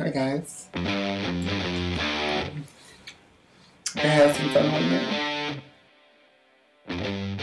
Hi guys. I had some fun on there.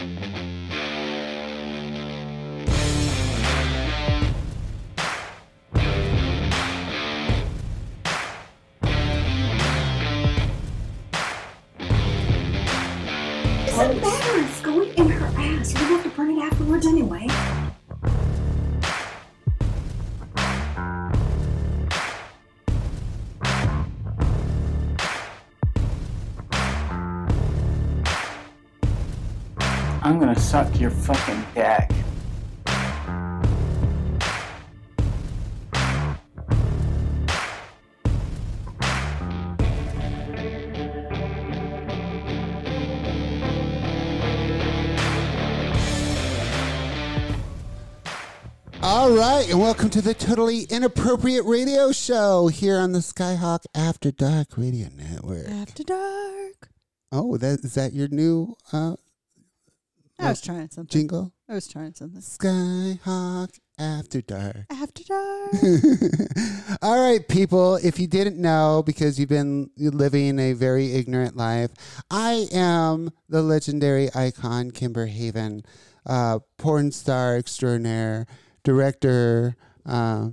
I'm gonna suck your fucking dick. All right, and welcome to the totally inappropriate radio show here on the Skyhawk After Dark Radio Network. After dark. Oh, that is that your new uh, I was trying something. jingle? I was trying something. Skyhawk After Dark. After dark. All right, people, if you didn't know because you've been living a very ignorant life, I am the legendary icon Kimber Haven, uh, porn star extraordinaire, director. Uh,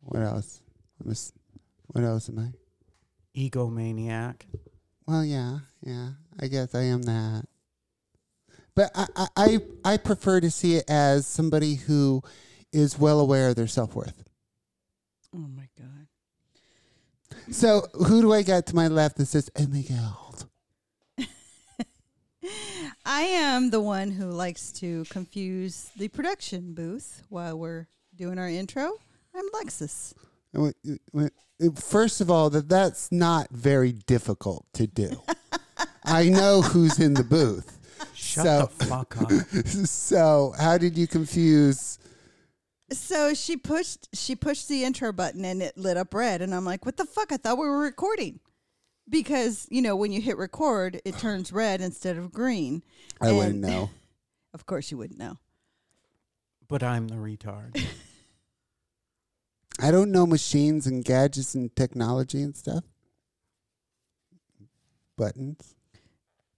what else? I'm What else am I? Egomaniac. Well, yeah, yeah. I guess I am that. But I, I, I, prefer to see it as somebody who is well aware of their self worth. oh my god. So who do I got to my left that says, "Oh my god"? I am the one who likes to confuse the production booth while we're doing our intro. I'm Lexus. And wait, wait, First of all, that that's not very difficult to do. I know who's in the booth. Shut So- the fuck up. So how did you confuse? So she pushed she pushed the intro button and it lit up red and I'm like, "What the fuck? I thought we were recording." Because, you know, when you hit record, it turns red instead of green. I And- wouldn't know. Of course you wouldn't know. But I'm the retard. I don't know machines and gadgets and technology and stuff. Buttons.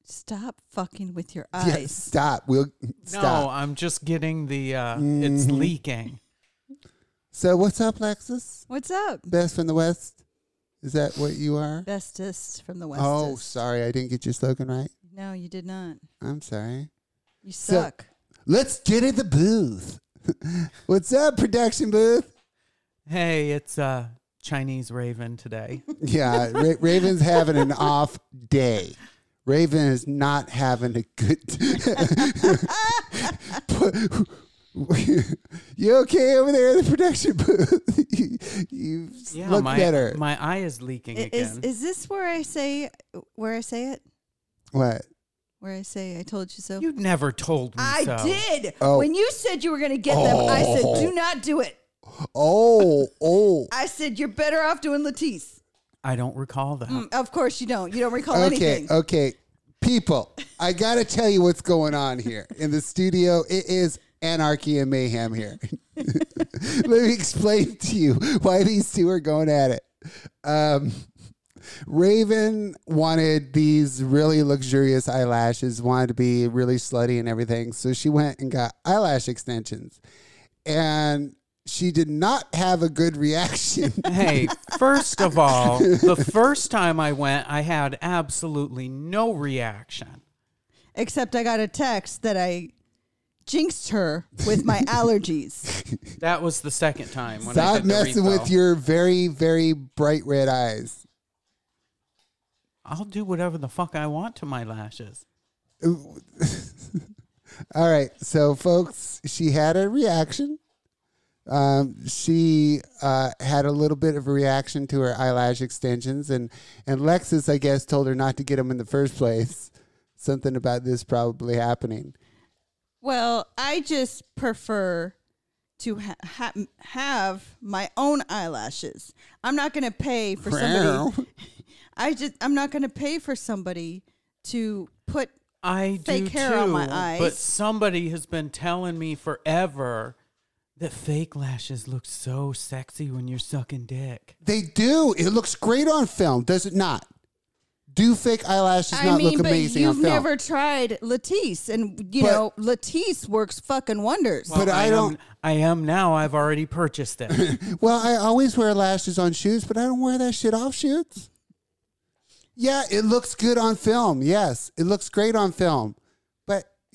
Stop fucking with your Yeah, eyes. stop. We'll No. I'm just getting the. Uh, It's Mhm. leaking. So what's up, Lexus? What's up? Best from the West. Is that what you are? Bestest from the West. Oh, sorry, I didn't get your slogan right. No, you did not. I'm sorry. You So- suck. Let's get in the booth. What's up, production booth? Hey, it's uh, Chinese Raven today. Yeah, Ra- Raven's having an off day. Raven is not having a good. you okay over there in the production booth? you you Yeah, look my better. my eye is leaking I- Is again. is this where I say where I say it? what? Where I say I told you so? you never told me I so. did. Oh. When you said you were going to get them, I said Oh. do not do it. Oh, oh. I said you're better off doing Latisse. I don't recall that. Mm, of course you don't. You don't recall anything. Okay, anything. okay. People, I got to tell you what's going on here. In the studio, it is anarchy and mayhem here. Let me explain to you why these two are going at it. Um, Raven wanted these really luxurious eyelashes, wanted to be really slutty and everything. So she went and got eyelash extensions. And she did not have a good reaction. Hey, first of all, the first time I went, I had absolutely no reaction. Except I got a text that I jinxed her with my allergies. That was the second time when I Stop did the messing with your very, very bright red eyes. I'll do whatever the fuck I want to my lashes. All right, so folks, she had a reaction. Um, she uh, had a little bit of a reaction to her eyelash extensions, and and Lexus, I guess, told her not to get them in the first place. Something about this probably happening. well, I just prefer to ha- ha- have my own eyelashes. I'm not going to pay for somebody. I just I'm not going to pay for somebody to put I Fake do hair too, on my eyes. but somebody has been telling me forever The fake lashes look so sexy when you're sucking dick. They do. It looks great on film, does it not? Do fake eyelashes I not mean, look but amazing you've on film? never tried Latisse, and you But- know Latisse works fucking wonders. But I am- don't- I am now. I've already purchased it. Well, I always wear lashes on shoes, but I don't wear that shit off shoots. Yeah, it looks good on film. Yes, it looks great on film.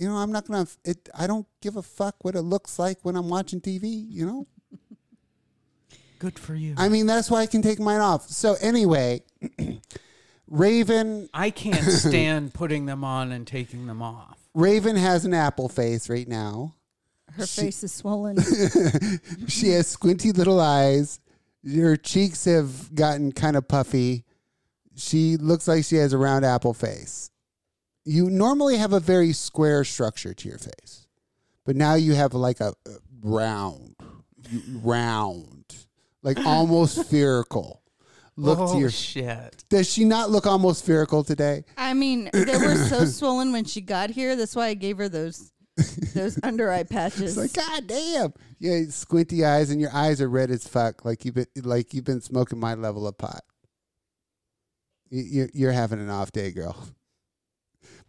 But, you know, I'm not going to it I don't give a fuck what it looks like when I'm watching TV, you know? Good for you. I mean, that's why I can take mine off. So, anyway, Raven I can't stand putting them on and taking them off. Raven has an apple face right now. Her face is swollen. She has squinty little eyes. Her cheeks have gotten kind of puffy. She looks like she has a round apple face. You normally have a very square structure to your face, but now you have like a, a round, round, like almost spherical look oh, to your. shit. Does she not look almost spherical today? I mean, they were so swollen when she got here. That's why I gave her those those under eye patches. It's like God damn, yeah, squinty eyes, and your eyes are red as fuck, like you've been like you've been smoking my level of pot. You- You're you're having an off day, girl.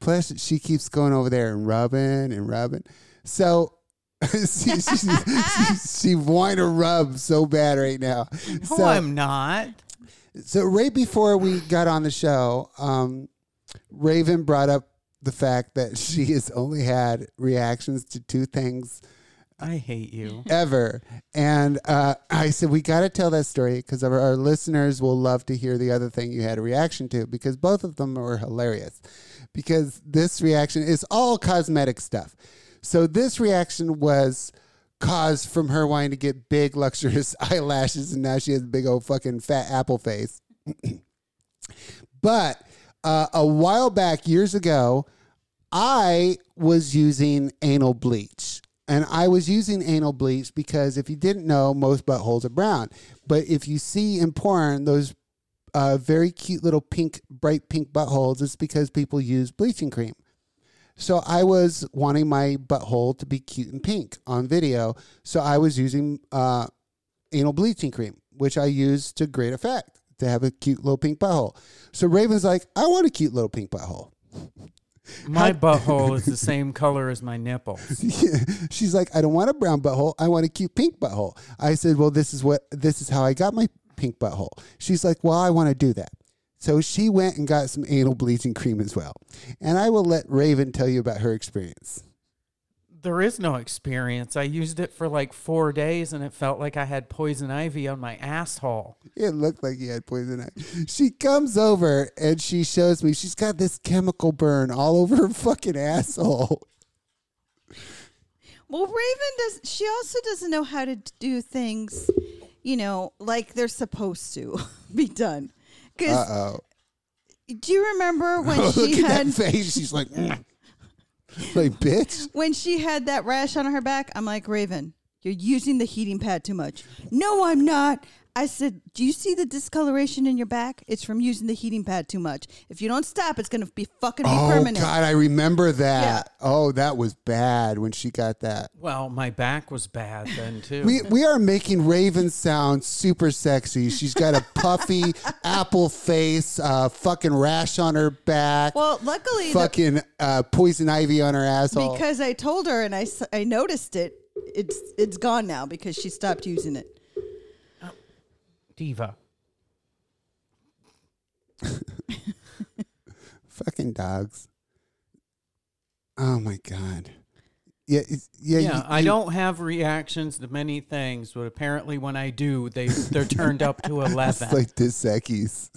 Plus, she keeps going over there and rubbing and rubbing. So she, she, she, she want to rub so bad right now. No, so, I'm not. so right before we got on the show, um, Raven brought up the fact that she has only had reactions to two things I hate you. ever. And uh, I said, we got to tell that story because our, our listeners will love to hear the other thing you had a reaction to because both of them were hilarious. Because this reaction is all cosmetic stuff. So this reaction was caused from her wanting to get big, luxurious eyelashes, and now she has a big old fucking fat apple face. but uh, a while back, years ago, I was using anal bleach. And I was using anal bleach because if you didn't know, most buttholes are brown. But if you see in porn those uh, very cute little pink, bright pink buttholes, it's because people use bleaching cream. So I was wanting my butthole to be cute and pink on video. So I was using uh, anal bleaching cream, which I used to great effect to have a cute little pink butthole. So Raven's like, I want a cute little pink butthole. My butthole is the same color as my nipples. She's like, I don't want a brown butthole. I want a cute pink butthole. I said, Well, this is what this is how I got my pink butthole. She's like, Well, I want to do that. So she went and got some anal bleaching cream as well. And I will let Raven tell you about her experience. There is no experience. I used it for like four days and it felt like I had poison ivy on my asshole. It looked like you had poison ivy. She comes over and she shows me she's got this chemical burn all over her fucking asshole. well, Raven does. She also doesn't know how to do things, you know, like they're supposed to be done. Uh Because do you remember when Look she at had that face. She's like, "Mm." like, bitch. when she had that rash on her back, I'm like, Raven, you're using the heating pad too much. No, I'm not. I said, Do you see the discoloration in your back? It's from using the heating pad too much. If you don't stop, it's gonna be fucking be Oh, permanent. God, I remember that. Yeah. Oh, that was bad when she got that. Well, my back was bad then too. We we are making Raven sound super sexy. She's got a puffy apple face, uh, fucking rash on her back, Well, luckily, the- fucking uh, poison ivy on her asshole. because I told her and I, I noticed it, it's it's gone now because she stopped using it. Diva. fucking dogs. Oh my god. Yeah, it's- yeah. Yeah, you- I you- don't have reactions to many things, but apparently when I do, they they're turned up to It's eleven. like Dos Equis.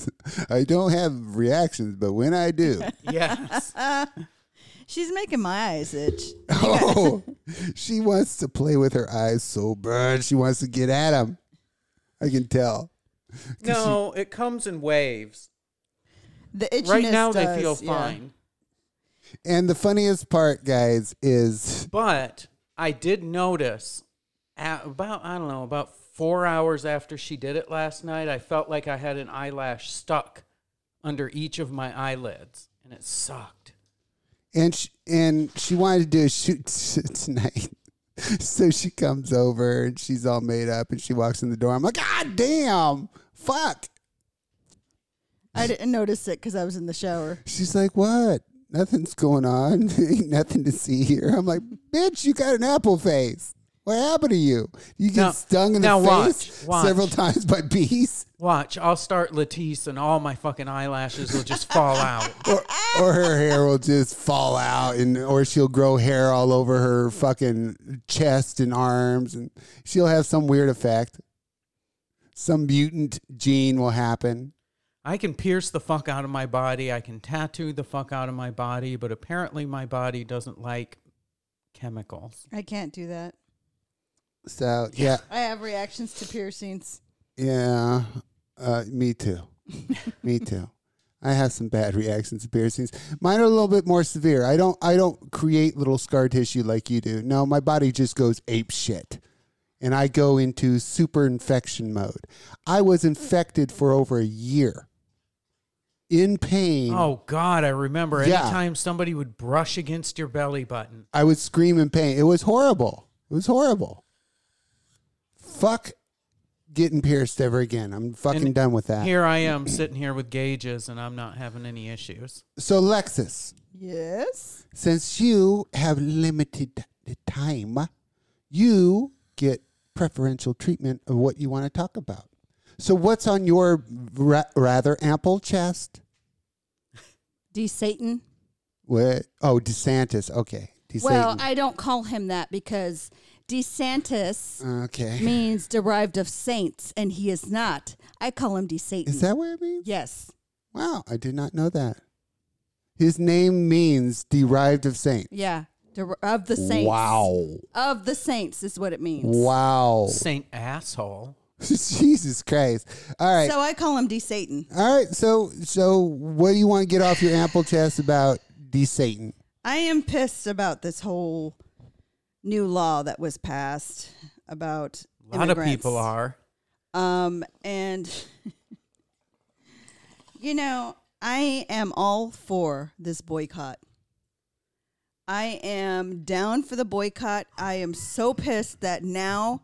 I don't have reactions, but when I do, yes. She's making my eyes itch. oh, she wants to play with her eyes so bad. She wants to get at him. I can tell. No, it comes in waves. The itchiness Right now they does, feel yeah. fine. And the funniest part, guys, is But I did notice at about I don't know about four hours after she did it last night, I felt like I had an eyelash stuck under each of my eyelids, and it sucked. and she, and she wanted to do a shoot tonight. So she comes over and she's all made up and she walks in the door. I'm like, God damn, fuck. I didn't notice it because I was in the shower. She's like, What? Nothing's going on. Ain't nothing to see here. I'm like, Bitch, you got an apple face. What happened to you? You get Now- stung in the now face watch, watch. several times by bees? Watch, I'll start Latisse and all my fucking eyelashes will just fall out. Or, or her hair will just fall out and or she'll grow hair all over her fucking chest and arms and she'll have some weird effect. Some mutant gene will happen. I can pierce the fuck out of my body. I can tattoo the fuck out of my body, but apparently my body doesn't like chemicals. I can't do that. So yeah, I have reactions to piercings. yeah, uh, me too, me too. I have some bad reactions to piercings. Mine are a little bit more severe. I don't, I don't create little scar tissue like you do. No, my body just goes ape shit, and I go into super infection mode. I was infected for over a year, in pain. Oh God, I remember Yeah. anytime somebody would brush against your belly button. I would scream in pain. It was horrible. It was horrible. Fuck getting pierced ever again. I'm fucking And done with that. Here I am sitting here with gauges and I'm not having any issues. So Lexus, Yes. since you have limited the time, you get preferential treatment of what you want to talk about. So what's on your ra- rather ample chest? D Satan. What? Oh, DeSantis. Okay. DeSatan. Well, I don't call him that because DeSantis okay. means derived of saints, and he is not. I call him D Satan. Is that what it means? Yes. Wow, I did not know that. His name means derived of saint. Yeah. Der- of the saints. Wow. Of the saints is what it means. Wow. Saint asshole. Jesus Christ. All right. So I call him D Satan. All right. So so what do you want to get off your ample chest about D Satan? I am pissed about this whole new law that was passed about A lot of immigrants. people are. Um, and you know, I am all for this boycott. I am down for the boycott. I am so pissed that now,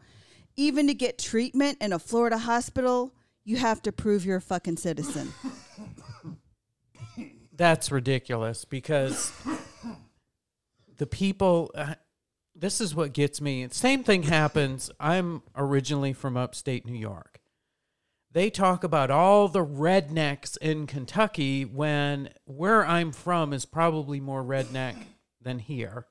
even to get treatment in a Florida hospital, you have to prove you're a fucking citizen. That's ridiculous because the people. Uh, this is what gets me. Same thing happens. I'm originally from upstate New York. They talk about all the rednecks in Kentucky when where I'm from is probably more redneck than here.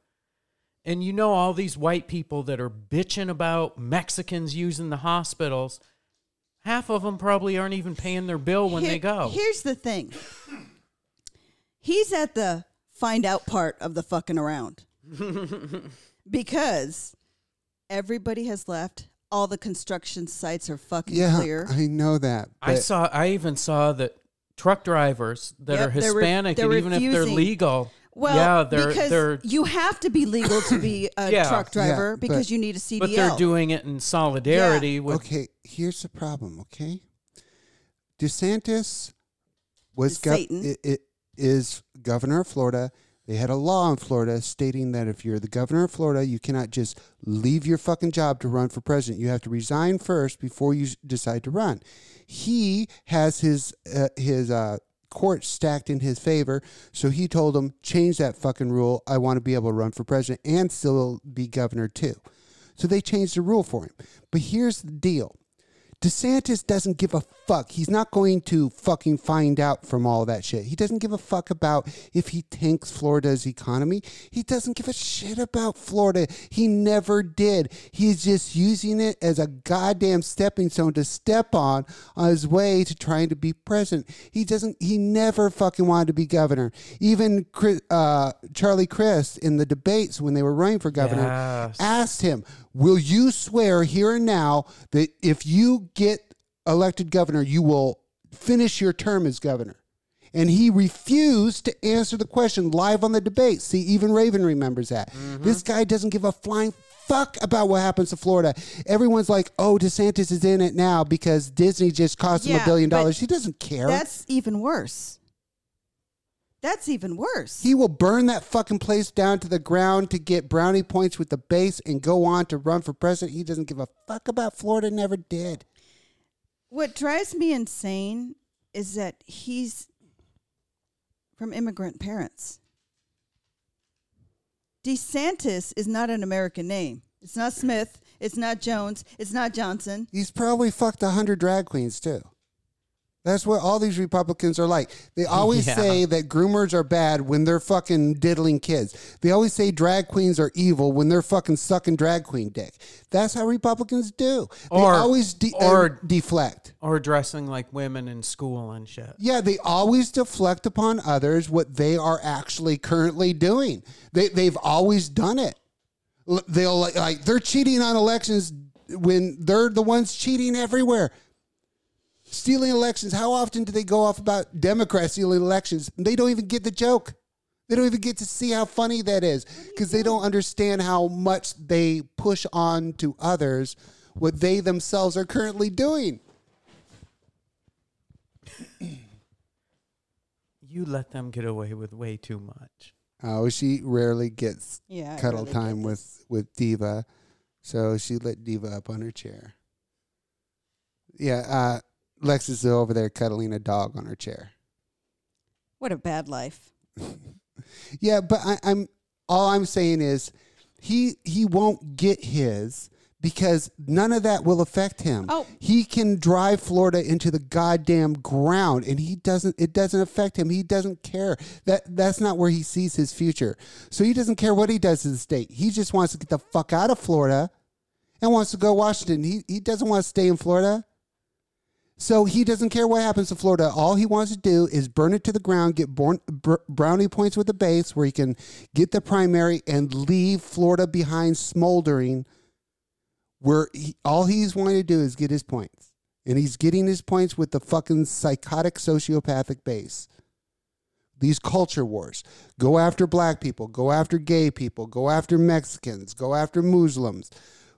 And you know, all these white people that are bitching about Mexicans using the hospitals, half of them probably aren't even paying their bill when Here- they go. Here's the thing. He's at the find out part of the fucking around. because everybody has left. All the construction sites are fucking Yeah, clear. I know that. I saw. I even saw that truck drivers that Yep, are they're re- Hispanic, they're and even if they're legal, well, yeah, they're because they're, you have to be legal to be a Yeah. truck driver Yeah, because but- you need a CDL. but they're doing it in solidarity with. okay, here's the problem. Okay, DeSantis was Is Satan. it, it is governor of Florida. They had a law in Florida stating that if you're the governor of Florida, you cannot just leave your fucking job to run for president. You have to resign first before you decide to run. He has his uh, his uh, court stacked in his favor, so he told them change that fucking rule. I want to be able to run for president and still be governor too. So they changed the rule for him. But here's the deal. DeSantis doesn't give a fuck. He's not going to fucking find out from all that shit. He doesn't give a fuck about if he tanks Florida's economy. He doesn't give a shit about Florida. He never did. He's just using it as a goddamn stepping stone to step on on his way to trying to be president. He doesn't. He never fucking wanted to be governor. Even Chris, uh, Charlie Crist in the debates when they were running for governor Yes. asked him, Will you swear here and now that if you get elected governor, you will finish your term as governor? And he refused to answer the question live on the debate. See, even Raven remembers that. Mm-hmm. This guy doesn't give a flying fuck about what happens to Florida. Everyone's like, oh, DeSantis is in it now because Disney just cost him a Yeah, billion dollars. He doesn't care. That's even worse. That's even worse. He will burn that fucking place down to the ground to get brownie points with the base and go on to run for president. He doesn't give a fuck about Florida, never did. what drives me insane is that he's from immigrant parents. DeSantis is not an American name. It's not Smith. It's not Jones. It's not Johnson. He's probably fucked a hundred drag queens too. That's what all these Republicans are like. They always Yeah. say that groomers are bad when they're fucking diddling kids. They always say drag queens are evil when they're fucking sucking drag queen dick. That's how Republicans do. They Or- always de- uh, or- deflect. Or dressing like women in school and shit. Yeah, they always deflect upon others what they are actually currently doing. They they've always done it. They'll like, like they're cheating on elections when they're the ones cheating everywhere. Stealing elections. How often do they go off about Democrats stealing elections? They don't even get the joke. They don't even get to see how funny that is because they don't understand how much they push on to others what they themselves are currently doing. You let them get away with way too much. Oh, she rarely gets Yeah, cuddle really time with with Diva, so she lit Diva up on her chair. Yeah, uh, Lex is over there cuddling a dog on her chair. What a bad life. Yeah, but I, I'm all I'm saying is he he won't get his because none of that will affect him. Oh. He can drive Florida into the goddamn ground and he doesn't it doesn't affect him. He doesn't care. That that's not where he sees his future. So he doesn't care what he does to the state. He just wants to get the fuck out of Florida and wants to go Washington. He he doesn't want to stay in Florida. So he doesn't care what happens to Florida. All he wants to do is burn it to the ground, get born, br- brownie points with the base where he can get the primary and leave Florida behind smoldering. Where he, all he's wanting to do is get his points. And he's getting his points with the fucking psychotic sociopathic base. These culture wars. Go after black people, go after gay people, go after Mexicans, go after Muslims.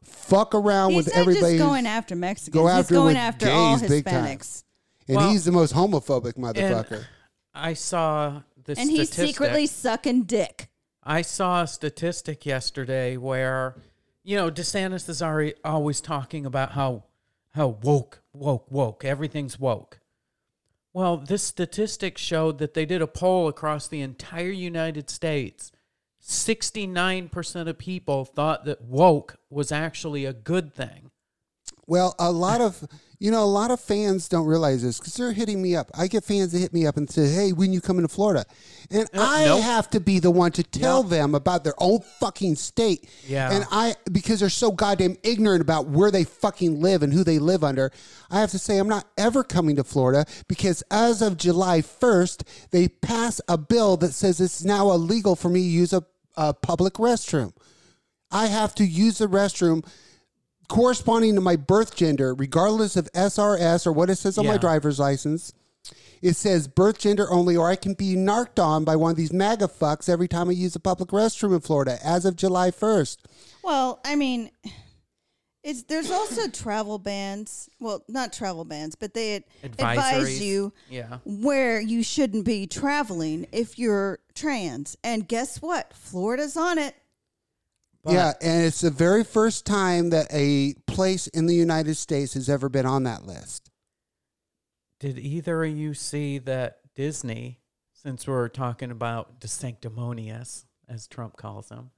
Fuck around He's with not everybody. just going after Mexicans. go He's going with after all gays big time. Hispanics. and Well- he's the most homophobic motherfucker. I saw the And he's secretly sucking dick. I saw a statistic yesterday where, you know, DeSantis is already always talking about how how woke, woke, woke, everything's woke. Well, this statistic showed that they did a poll across the entire United States. 69% of people thought that woke was actually a good thing. Well, a lot of you know, a lot of fans don't realize this because they're hitting me up. I get fans that hit me up and say, "Hey, when you come into Florida?" And uh, I nope. have to be the one to tell them about their own fucking state. Yeah. And I because they're so goddamn ignorant about where they fucking live and who they live under. I have to say I'm not ever coming to Florida because as of July 1st, they pass a bill that says it's now illegal for me to use a, a public restroom. I have to use the restroom corresponding to my birth gender, regardless of SRS or what it says on my driver's license. It says birth gender only, or I can be narked on by one of these MAGA fucks every time I use a public restroom in Florida as of July 1st. Well, I mean, it's there's also travel bans. Well, not travel bans, but they ad- advise you Yeah. where you shouldn't be traveling if you're trans. And guess what? Florida's on it. But- yeah, and it's the very first time that a place in the United States has ever been on that list. Did either of you see that Disney, since we're talking about the sanctimonious, as Trump calls them,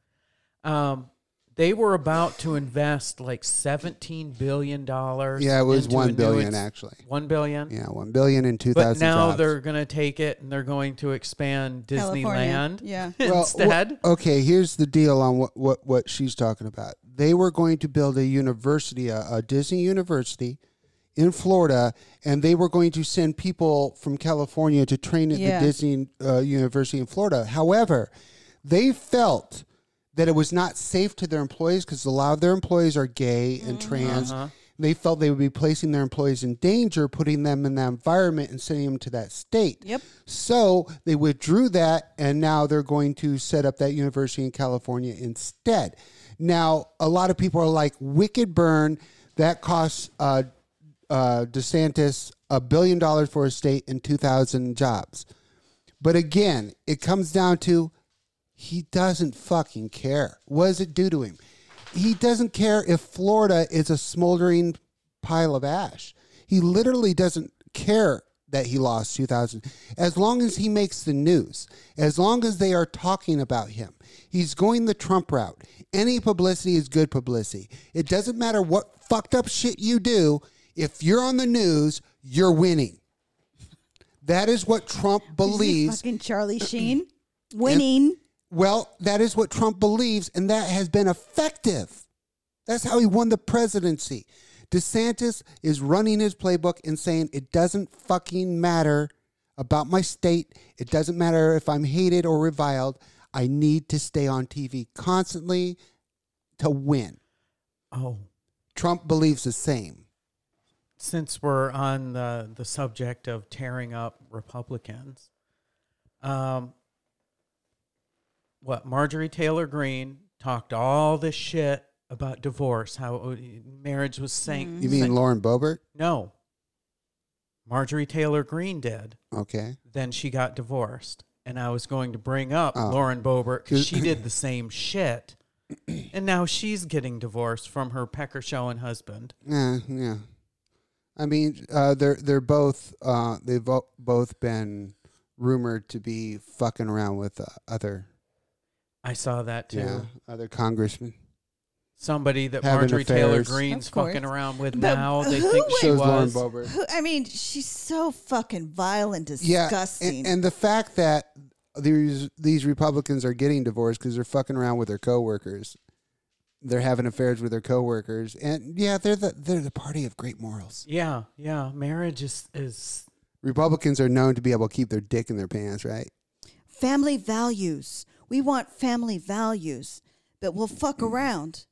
um, they were about to invest like seventeen billion dollars. Yeah, it was into a one new billion ex- actually. One billion. Yeah, one billion in two thousand. But now jobs. they're going to take it and they're going to expand California. Disneyland Yeah. Well, instead. wh- okay, here's the deal on what, what, what she's talking about. They were going to build a university, a, a Disney university in Florida, and they were going to send people from California to train at Yeah. the Disney uh, University in Florida. However, they felt that it was not safe to their employees because a lot of their employees are gay and trans. Uh-huh. They felt they would be placing their employees in danger, putting them in that environment and sending them to that state. Yep. So they withdrew that, and now they're going to set up that university in California instead. Now, a lot of people are like, "Wicked burn." That costs uh, uh, DeSantis a billion dollars for his state and two thousand jobs. But again, it comes down to he doesn't fucking care. What does it do to him? He doesn't care if Florida is a smoldering pile of ash. He literally doesn't care that he lost 2000 as long as he makes the news as long as they are talking about him he's going the trump route any publicity is good publicity it doesn't matter what fucked up shit you do if you're on the news you're winning that is what trump believes fucking Charlie Sheen winning. Well, that is what Trump believes, and that has been effective. That's how he won the presidency. DeSantis is running his playbook and saying it doesn't fucking matter about my state. It doesn't matter if I'm hated or reviled. I need to stay on TV constantly to win. Oh, Trump believes the same. since we're on the the subject of tearing up Republicans, um, what Marjorie Taylor Greene talked all this shit about divorce, how uh, marriage was sank. You mean Lauren Boebert? no? Marjorie Taylor Greene did. Okay. Then she got divorced, and I was going to bring up Oh. Lauren Boebert because she did the same shit, and now she's getting divorced from her pecker showing husband. Yeah, yeah. I mean, uh, they're they're both uh, they've both been rumored to be fucking around with uh, other I saw that too. yeah other congressmen. somebody that Having Marjorie Taylor affairs. Greene's Of course. fucking around with But now. They who think she So is Lauren was. Boebert. Who, I mean, she's so fucking vile and Yeah, disgusting. and, and the fact that these these Republicans are getting divorced because they're fucking around with their coworkers, they're having affairs with their coworkers, and yeah, they're the they're the party of great morals. Yeah, yeah. Marriage is is Republicans are known to be able to keep their dick in their pants, right? family values. We want family values, but we'll fuck around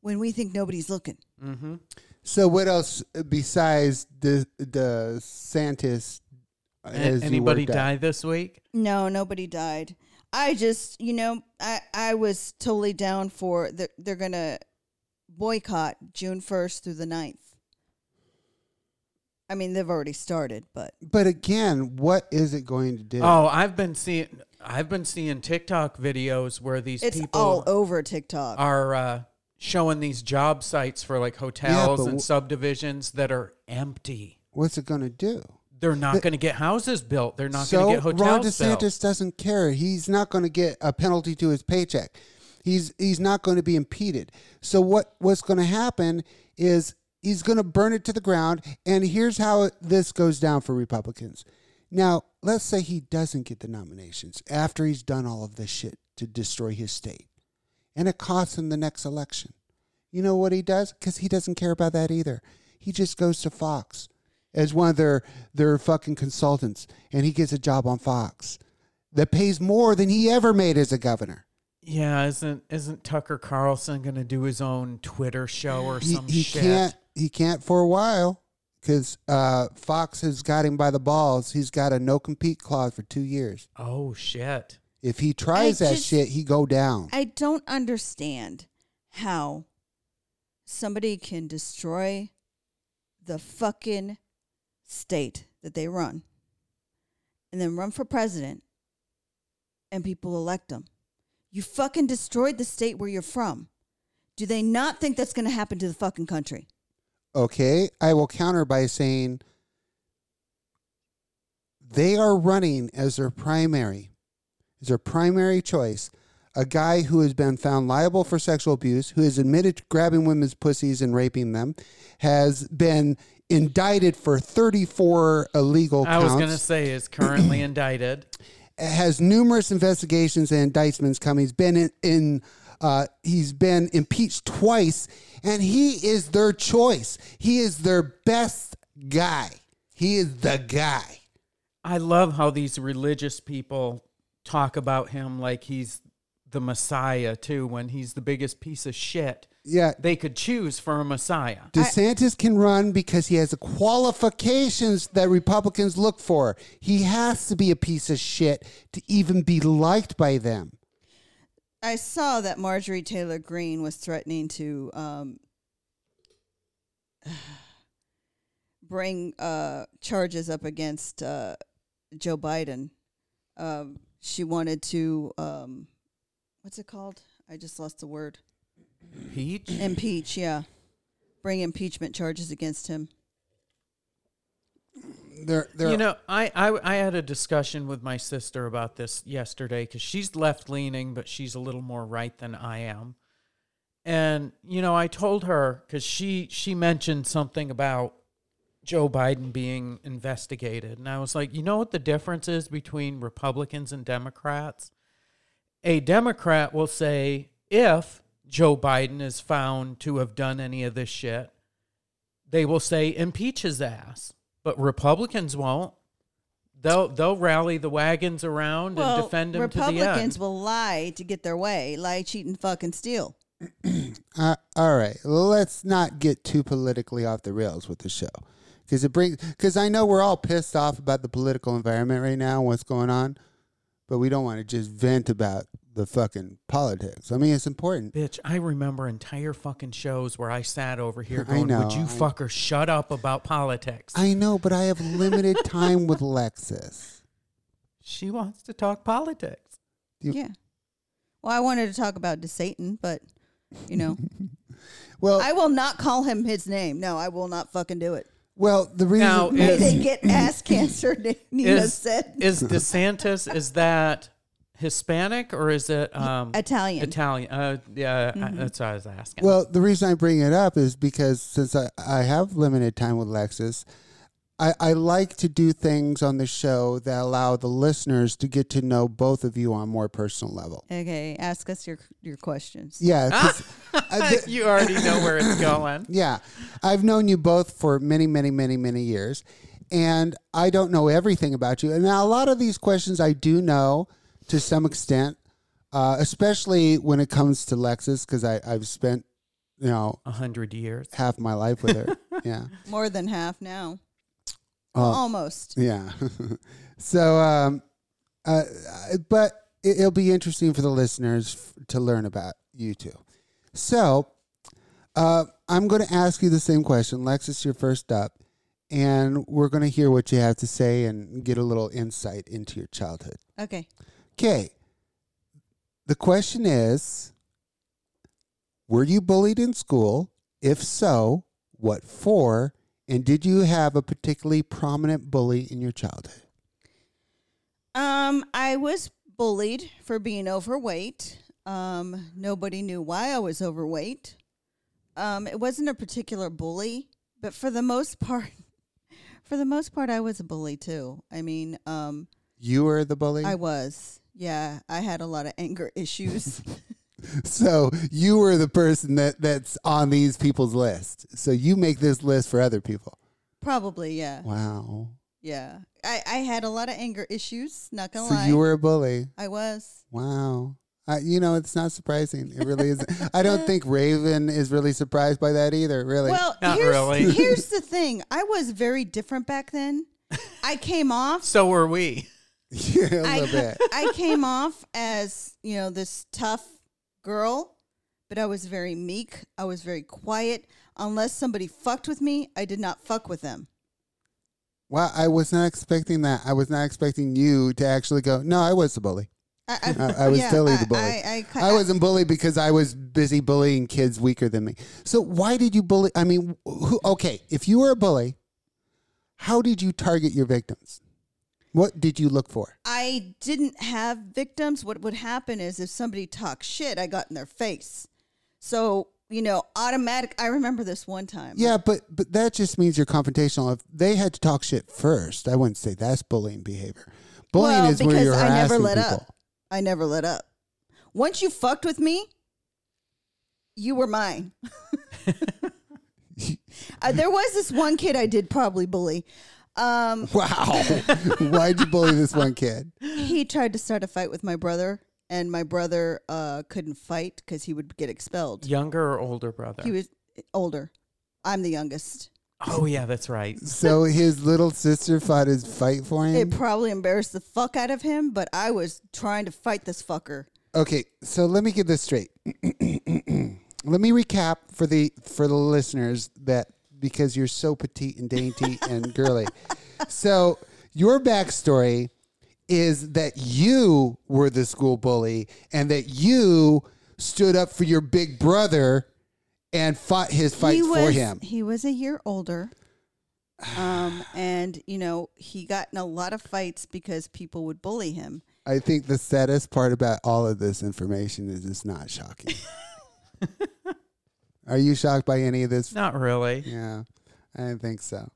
when we think nobody's looking. mm-hmm. So, what else besides the the Santis? has you anybody worked out? die this week? No, nobody died. I just, you know, I I was totally down for the, they're gonna boycott June first through the 9th. I mean, they've already started, but But again, what is it going to do? Oh, I've been seeing I've been seeing TikTok videos where these it's people all over TikTok. are uh, showing these job sites for like hotels but and wh- subdivisions that are empty. What's it going to do? They're not going to get houses built. They're not so going to get hotels. Ron hotels DeSantis built. doesn't care. He's not going to get a penalty to his paycheck. He's he's not going to be impeded. So what what's going to happen is he's going to burn it to the ground. And here's how this goes down for Republicans. Now, let's say he doesn't get the nominations after he's done all of this shit to destroy his state, and it costs him the next election. You know what he does? Because he doesn't care about that either. He just goes to Fox as one of their their fucking consultants, and he gets a job on Fox that pays more than he ever made as a governor. Yeah, isn't isn't Tucker Carlson going to do his own Twitter show or He, some he shit? can't he can't for a while because uh, Fox has got him by the balls. He's got a no compete clause for two years. Oh shit! If he tries I that just- shit, he go down. I don't understand how somebody can destroy the fucking state that they run and then run for president and people elect them. You fucking destroyed the state where you're from. Do they not think that's going to happen to the fucking country? Okay, I will counter by saying they are running as their primary, as their primary choice, a guy who has been found liable for sexual abuse, who has admitted to grabbing women's pussies and raping them, has been indicted for 34 illegal crimes. I counts, was going to say is currently indicted. has numerous investigations and indictments coming. He's been in, in uh, he's been impeached twice, and he is their choice. He is their best guy. He is the guy. I love how these religious people talk about him like he's the Messiah too, when he's the biggest piece of shit Yeah, they could choose for a Messiah. DeSantis can run because he has the qualifications that Republicans look for. He has to be a piece of shit to even be liked by them. I saw that Marjorie Taylor Greene was threatening to um, bring uh, charges up against uh, Joe Biden um, she wanted to um, what's it called? I just lost the word. Impeach? Impeach, yeah. Bring impeachment charges against him. You know, I, I I had a discussion with my sister about this yesterday because she's left leaning, but she's a little more right than I am. And you know, I told her because she she mentioned something about Joe Biden being investigated, and I was like, you know what the difference is between Republicans and Democrats? A Democrat will say if Joe Biden is found to have done any of this shit, they will say impeach his ass. But Republicans won't. They'll they'll rally the wagons around and defend him to the Republicans will lie to get their way, lie, cheat, and fucking steal. Uh, all right, let's not get too politically off the rails with the show, because it brings. Because I know we're all pissed off about the political environment right now, what's going on, but we don't want to just vent about the fucking politics. I mean, it's important. Bitch, I remember entire fucking shows where I sat over here I going, know, "Would you I- fucker shut up about politics?" I know, but I have limited time with Lexus. she wants to talk politics. You- yeah. Well, I wanted to talk about Satan, but you know, Well, I will not call him his name. No, I will not fucking do it. well, the reason. Now, Is- they get ass cancer, Nina Is said. is DeSantis is that Hispanic or is it um, Italian. Italian. Uh, yeah, I, that's what I was asking. Well, the reason I bring it up is because since I, I have limited time with Lexus, I, I like to do things on the show that allow the listeners to get to know both of you on a more personal level. Okay, ask us your your questions. Yeah, 'cause, uh, th- you already know where it's going. yeah. I've known you both for many, many, many, many years, and I don't know everything about you. And now a lot of these questions I do know to some extent, uh, especially when it comes to Lexus, because I've spent, you know, A hundred years. half my life with her. yeah. More than half now. Oh. Almost. Yeah. so, um, uh, but it, it'll be interesting for the listeners f- to learn about you two. So, uh, I'm going to ask you the same question. Lexus, you're first up, and we're going to hear what you have to say and get a little insight into your childhood. Okay. Okay. The question is Were you bullied in school? If so, what for? And did you have a particularly prominent bully in your childhood? Um, I was bullied for being overweight. Um, nobody knew why I was overweight. Um, it wasn't a particular bully, but for the most part, for the most part, I was a bully too. I mean, um, You were the bully? I was. Yeah, I had a lot of anger issues. so you were the person that, that's on these people's list. So you make this list for other people. Probably, yeah, Wow. yeah. I, I had a lot of anger issues. Not gonna So lie, you were a bully. I was. Wow. Uh, you know, it's not surprising. It really isn't. I don't think Raven is really surprised by that either, really. Well, Not here's, really. here's the thing. I was very different back then. I came off So were we. yeah, a I, little bit. I came off as, you know, this tough girl, but I was very meek. I was very quiet. Unless somebody fucked with me, I did not fuck with them. Well, I was not expecting that. I was not expecting you to actually go, no, I was the bully. I, I, I was totally the bully. I, I, I wasn't bullied because I was busy bullying kids weaker than me. So why did you bully? I mean, who, okay, if you were a bully, how did you target your victims? What did you look for? I didn't have victims. What would happen is if somebody talked shit, I got in their face. So, you know, automatic. I remember this one time. Yeah, but but that just means you're confrontational. If they had to talk shit first, I wouldn't say that's bullying behavior. Bullying well, is where because you're I never let people. up. I never let up. Once you fucked with me, you were mine. uh, there was this one kid I did probably bully. Um, Wow, why'd you bully this one kid? he tried to start a fight with my brother, and my brother uh, couldn't fight because he would get expelled. Younger or older brother? He was older. I'm the youngest. oh yeah, that's right. So his little sister fought his fight for him. It probably embarrassed the fuck out of him, but I was trying to fight this fucker. Okay, so let me get this straight. let me recap for the for the listeners that because you're so petite and dainty and girly. So your backstory is that you were the school bully and that you stood up for your big brother and fought his fight for him. He was a year older. Um, and you know, he got in a lot of fights because people would bully him. I think the saddest part about all of this information is it's not shocking. Are you shocked by any of this? Not really. Yeah, I didn't think so.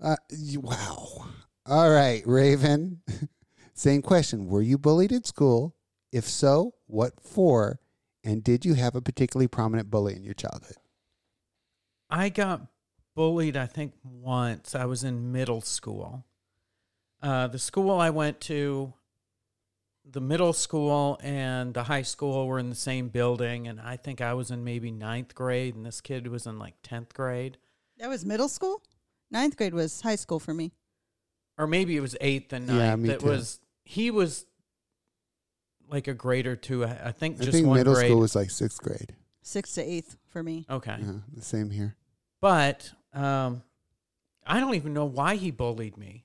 Uh, you- wow. All right, Raven. Same question. Were you bullied at school? If so, what for? And did you have a particularly prominent bully in your childhood? I got bullied, I think, once. I was in middle school. Uh, the school I went to, the middle school and the high school were in the same building. And I think I was in maybe ninth grade, and this kid was in like 10th grade. That was middle school. Ninth grade was high school for me. Or maybe it was eighth and ninth. Yeah, me it too. was, he was like a grade or two. I I think I just think one middle grade. school was like sixth grade. Sixth to eighth for me. okay. Yeah, the same here. But um, I don't even know why he bullied me.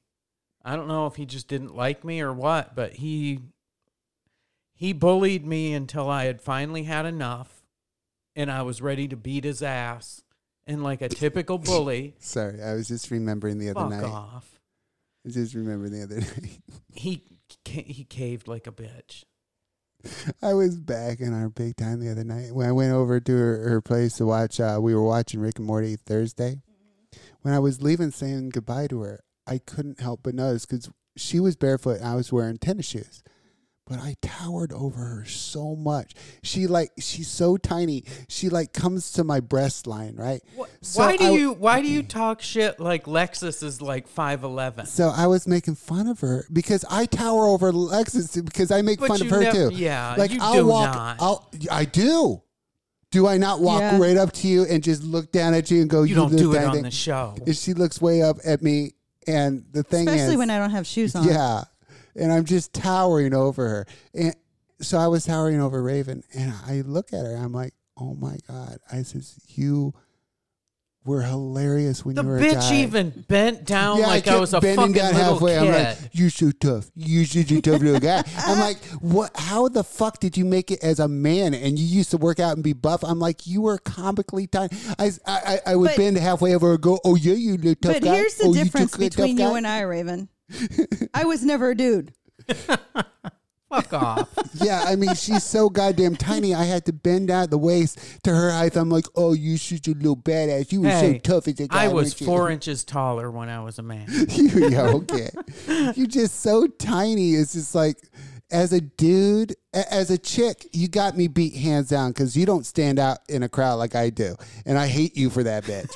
I don't know if he just didn't like me or what, but he he bullied me until I had finally had enough and I was ready to beat his ass. And like a typical bully, Sorry, I was just remembering the other fuck night. off. I just remembered the other night. He he caved like a bitch. I was back in our big time the other night when I went over to her, her place to watch. Uh, we were watching Rick and Morty Thursday. When I was leaving, saying goodbye to her, I couldn't help but notice because she was barefoot and I was wearing tennis shoes. But I towered over her so much. She like she's so tiny. She like comes to my breast line, right? So why do I- you why do you talk shit like Lexus is like five eleven? So I was making fun of her because I tower over Lexus because I make But fun of her nev- too. yeah, like you I'll do walk. not. I'll. I do. Do I not walk Yeah. right up to you and just look down at you and go? You don't little do it on thing?" the show. And she looks way up at me, and the thing Especially is, when I don't have shoes on. yeah, and I'm just towering over her, and so I was towering over Raven, and I look at her, I'm like, oh my god! I says, you were hilarious when The you were a bitch guy." even bent down Yeah, like I, kept was a fucking down little halfway. kid. I'm like, "You're so tough. You're such a tough little guy." I'm like, "What? How the fuck did you make it as a man? And you used to work out and be buff." I'm like, "You were comically tiny." I, I, I would But- bend halfway over and go, "Oh yeah, you little tough But guy." here's the oh, you difference between you and I, Raven. I was never a dude. Fuck off. yeah, I mean, she's so goddamn tiny. I had to bend out the waist to her height. I'm like, "Oh, you such a little badass. You were Hey, so tough as a guy." I was weren't you?" four inches taller when I was a man. you, yeah, okay. You're just so tiny. It's just like, as a dude, a- as a chick, you got me beat hands down because you don't stand out in a crowd like I do, and I hate you for that, bitch.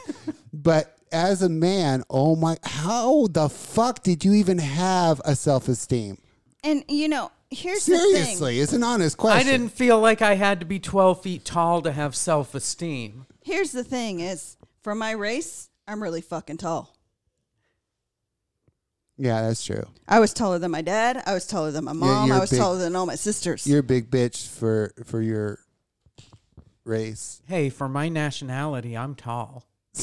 but as a man, oh my, how the fuck did you even have a self esteem? And you know, here's the Seriously, it's an honest question. I didn't feel like I had to be 12 feet tall to have self esteem. Here's the thing: is for my race, I'm really fucking tall. Yeah, that's true. I was taller than my dad. I was taller than my mom. you're I was big. taller than all my sisters. You're a big bitch for for your race. Hey, for my nationality, I'm tall.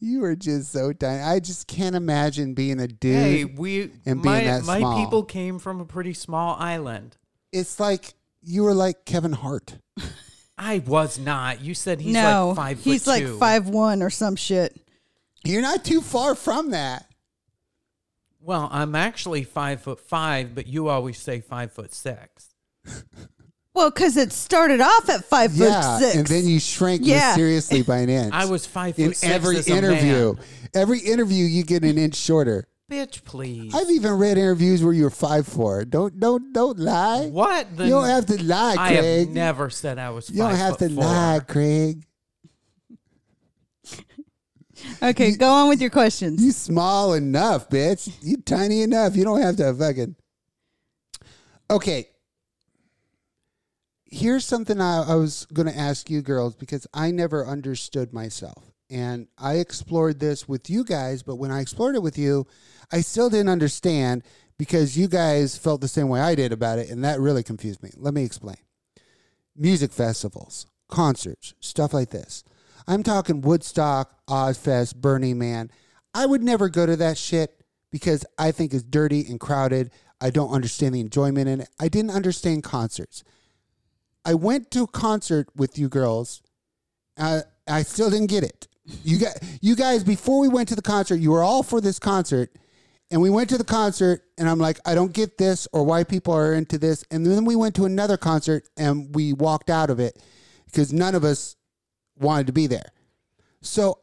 you are just so tiny. I just can't imagine being a dude. Hey, we and being my, that my small. people came from a pretty small island. It's like you were like Kevin Hart. I was not. You said he's no, like five he's foot like two. five one or some shit. You're not too far from that. Well, I'm actually five foot five, but you always say five foot six. Well, because it started off at five yeah, foot six, and then you shrank Yeah. mysteriously by an inch. I was five foot in six every as a interview. man. Every interview, you get an inch shorter. Bitch, please. I've even read interviews where you were five four. Don't don't don't lie. what? The, You don't have to lie, I Craig. have never said I was. you don't five have foot to four. lie, Craig. okay, go on with your questions. You small enough, bitch. You tiny enough. You don't have to fucking. Okay. Here's something I, I was going to ask you girls because I never understood myself. And I explored this with you guys, but when I explored it with you, I still didn't understand because you guys felt the same way I did about it. And that really confused me. Let me explain music festivals, concerts, stuff like this. I'm talking Woodstock, Ozzfest, Burning Man. I would never go to that shit because I think it's dirty and crowded. I don't understand the enjoyment in it. I didn't understand concerts. I went to a concert with you girls. Uh, I still didn't get it. You got you guys before we went to the concert. You were all for this concert, and we went to the concert, and I'm like, I don't get this or why people are into this. And then we went to another concert, and we walked out of it because none of us wanted to be there. So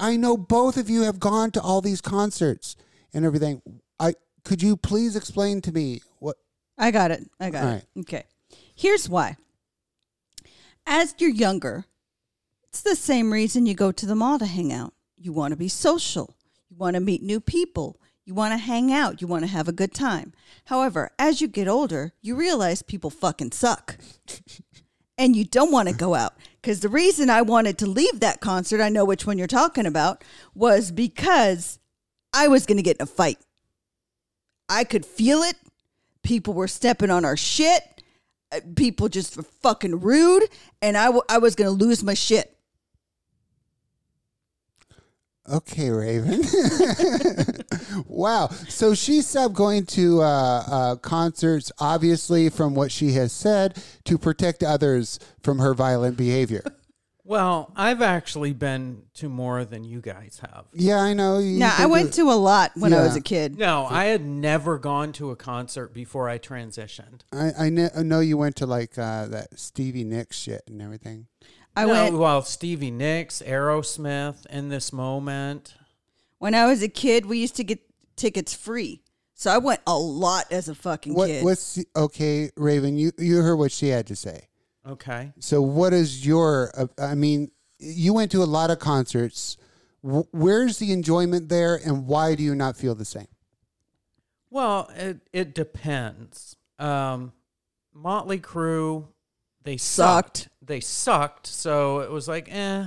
I know both of you have gone to all these concerts and everything. I could you please explain to me what I got it. I got All it. Okay. Here's why. As you're younger, it's the same reason you go to the mall to hang out. You want to be social. You want to meet new people. You want to hang out. You want to have a good time. However, as you get older, you realize people fucking suck. and you don't want to go out. Because the reason I wanted to leave that concert, I know which one you're talking about, was because I was going to get in a fight. I could feel it. People were stepping on our shit. Uh, People just were fucking rude. And I, w- I was to lose my shit. Okay, Raven. wow. So she stopped going to uh, uh, concerts, obviously, from what she has said, to protect others from her violent behavior. Well, I've actually been to more than you guys have. Yeah, I know. You Now, I went to a lot when I was a kid. No, I had never gone to a concert before I transitioned. I, I kn- I know you went to like uh, that Stevie Nicks shit and everything. I no, went well, Stevie Nicks, Aerosmith, in this moment. when I was a kid. We used to get tickets free, so I went a lot as a fucking What? kid. What's okay, Raven? You you heard what she had to say. Okay. So, what is your? Uh, I mean, you went to a lot of concerts. W- where's the enjoyment there, and why do you not feel the same? Well, it it depends. Um, Motley Crue, they sucked. Sucked. They sucked. So it was like, eh.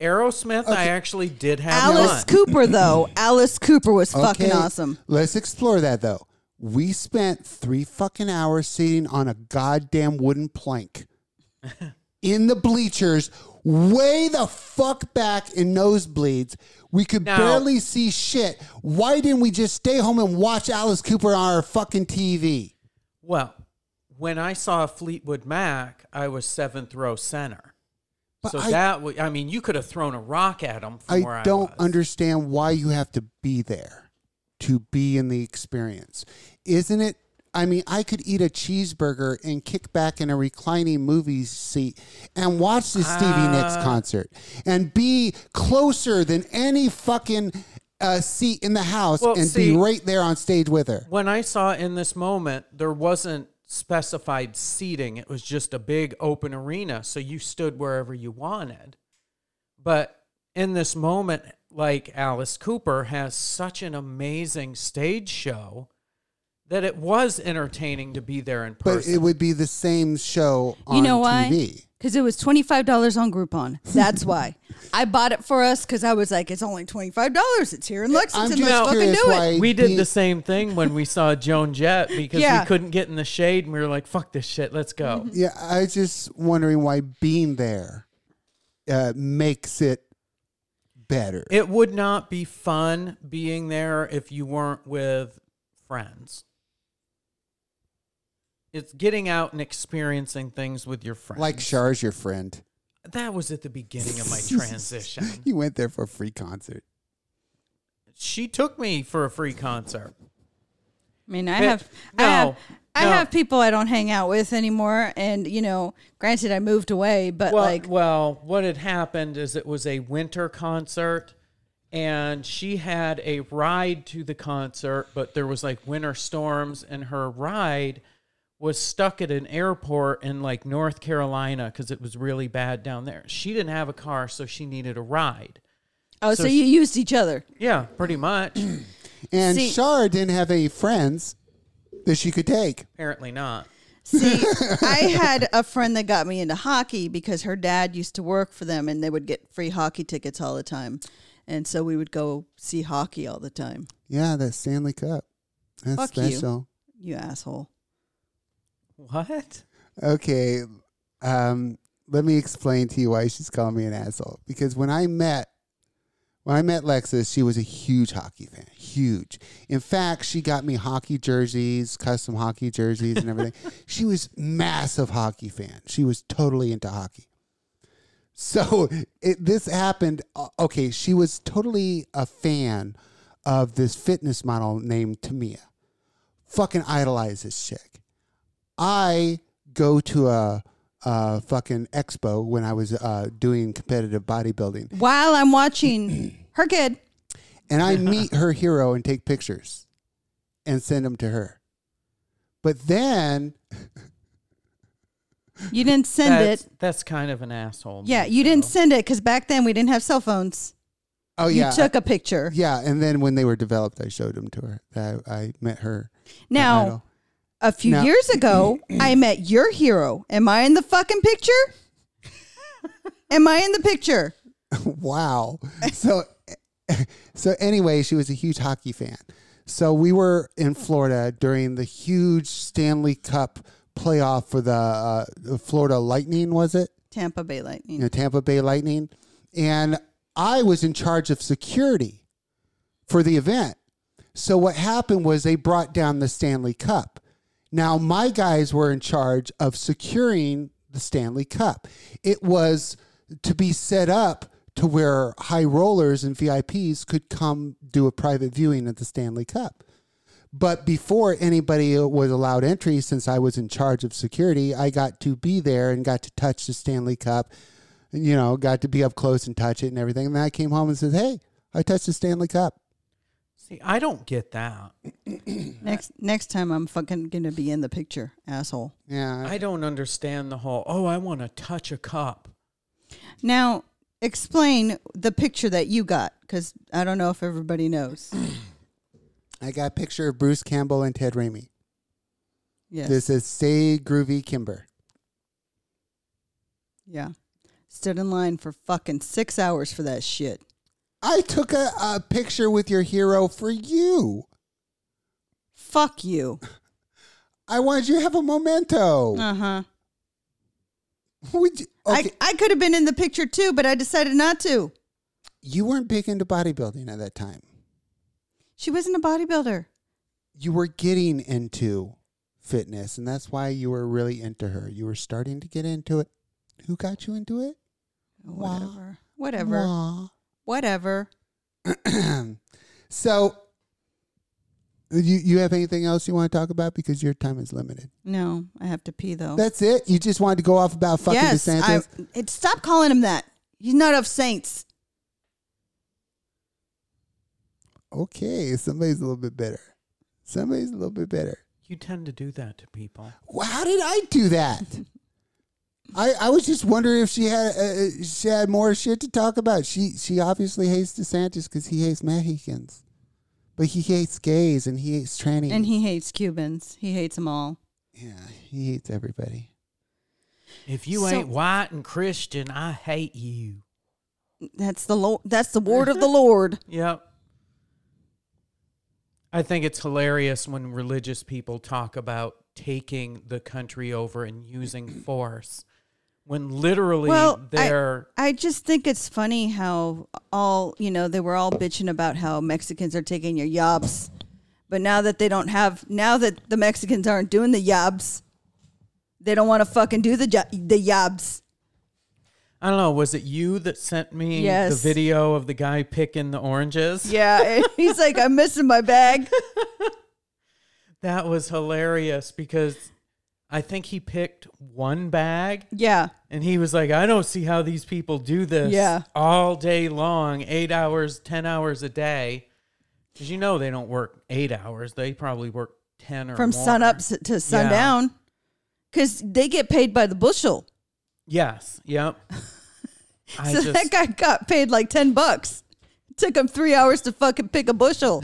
Aerosmith, I actually did have Alice fun. Cooper, though. Alice Cooper was fucking awesome. Let's explore that though. We spent three fucking hours sitting on a goddamn wooden plank in the bleachers, way the fuck back in nosebleeds. We could Now- barely see shit. Why didn't we just stay home and watch Alice Cooper on our fucking TV? Well, when I saw Fleetwood Mac, I was seventh row center. But so I- that I mean, you could have thrown a rock at him from I I don't was. understand why you have to be there to be in the experience. Isn't it? I mean, I could eat a cheeseburger and kick back in a reclining movie seat and watch the Stevie Nicks Uh, concert and be closer than any fucking uh, seat in the house Well, and see- be right there on stage with her. When I saw in this moment, there wasn't specified seating. It was just a big open arena. So you stood wherever you wanted. But in this moment, like Alice Cooper has such an amazing stage show that it was entertaining to be there in person. But it would be the same show on You know why? TV. Because it was twenty five dollars on Groupon. That's why I bought it for us. Because I was like, it's only twenty five dollars. It's here in Lexington. just Let's fucking curious do why- it. we did the same thing when we saw Joan Jett because Yeah. we couldn't get in the shade and we were like, fuck this shit, let's go. Yeah, I was just wondering why being there uh, makes it better. It would not be fun being there if you weren't with friends. It's getting out and experiencing things with your friends. like Char's your friend. That was at the beginning of my transition. You went there for a free concert. she took me for a free concert. I mean, I have, I no, have, I no. have people I don't hang out with anymore, and you know, granted, I moved away, but well, like, well, what had happened is it was a winter concert, and she had a ride to the concert, but there was like winter storms, and her ride was stuck at an airport in like North Carolina because it was really bad down there. She didn't have a car, so she needed a ride. oh, so, so you used each other. Yeah, pretty much. And See- Char didn't have any friends that she could take. Apparently not. See, I had a friend that got me into hockey because her dad used to work for them, and they would get free hockey tickets all the time, and so we would go see hockey all the time. Yeah, that Stanley Cup. That's Fuck you. special. You asshole. What? Okay. Um, let me explain to you why she's calling me an asshole. Because when I met When I met Lexus, she was a huge hockey fan. Huge. In fact, she got me hockey jerseys, custom hockey jerseys, and everything. she was massive hockey fan. She was totally into hockey. So it, this happened. uh, Okay, she was totally a fan of this fitness model named Tamia. Fucking idolize this chick. I go to a, a fucking expo when I was uh, doing competitive bodybuilding, While I'm watching her kid. and I meet her hero and take pictures and send them to her. But then, You didn't send That's, it. that's kind of an asshole. Yeah, move, you didn't send it because back then we didn't have cell phones. oh yeah, You took a picture. yeah, and then when they were developed, I showed them to her. I, I met her. her Now, idol. A few Now- years ago, I met your hero. Am I in the fucking picture? Am I in the picture? wow. So, so anyway, she was a huge hockey fan. So we were in Florida during the huge Stanley Cup playoff for the uh, Florida Lightning. Was it? Tampa Bay Lightning. you know, Tampa Bay Lightning. And I was in charge of security for the event. So what happened was they brought down the Stanley Cup. Now my guys were in charge of securing the Stanley Cup. It was to be set up to where high rollers and VIPs could come do a private viewing of the Stanley Cup. But before anybody was allowed entry, since I was in charge of security, I got to be there and got to touch the Stanley Cup. You know, got to be up close and touch it and everything. And then I came home and said, "Hey, I touched the Stanley Cup." See, I don't get that. Next next time I'm fucking gonna be in the picture, asshole. Yeah, I don't understand the whole. Oh, I want to touch a cup. Now explain the picture that you got, because I don't know if everybody knows. I got a picture of Bruce Campbell and Ted Raimi. Yes. This is Say Groovy Kimber." yeah. Stood in line for fucking six hours for that shit. I took a, a picture with your hero for you. Fuck you. I wanted you to have a memento. Uh huh. Would you, okay, I, I could have been in the picture too, but I decided not to. you weren't big into bodybuilding at that time. She wasn't a bodybuilder. you were getting into fitness and that's why you were really into her. You were starting to get into it. Who got you into it? Whatever. Whatever. Wah. Whatever. so you you have anything else you want to talk about because your time is limited. No, I have to pee though. That's it. You just wanted to go off about fucking yes, I, DeSantis. it, stop calling him that. He's not of saints. Okay, somebody's a little bit better. Somebody's a little bit better. You tend to do that to people. Well, how did I do that? I, I was just wondering if she had uh, she had more shit to talk about. She she obviously hates DeSantis because he hates Mexicans, but he hates gays and he hates trannies. And he hates Cubans. He hates them all. yeah, he hates everybody. If you So- ain't white and Christian, I hate you. That's the Lord. That's the word of the Lord. Yep. I think it's hilarious when religious people talk about taking the country over and using force when literally Well, they're I just think it's funny how all you know they were all bitching about how Mexicans are taking your yobs, but now that they don't have, now that the Mexicans aren't doing the yobs, they don't want to fucking do the jo- the yobs. I don't know, was it you that sent me Yes. the video of the guy picking the oranges? Yeah, he's like, I'm missing my bag. That was hilarious because I think he picked one bag Yeah, and he was like, I don't see how these people do this Yeah. all day long, eight hours, 10 hours a day. Because you know they don't work eight hours, they probably work 10 or from more. sun up to sundown, because they get paid by the bushel. Yes. Yep. I so just, that guy got paid like ten bucks. Took him three hours to fucking pick a bushel.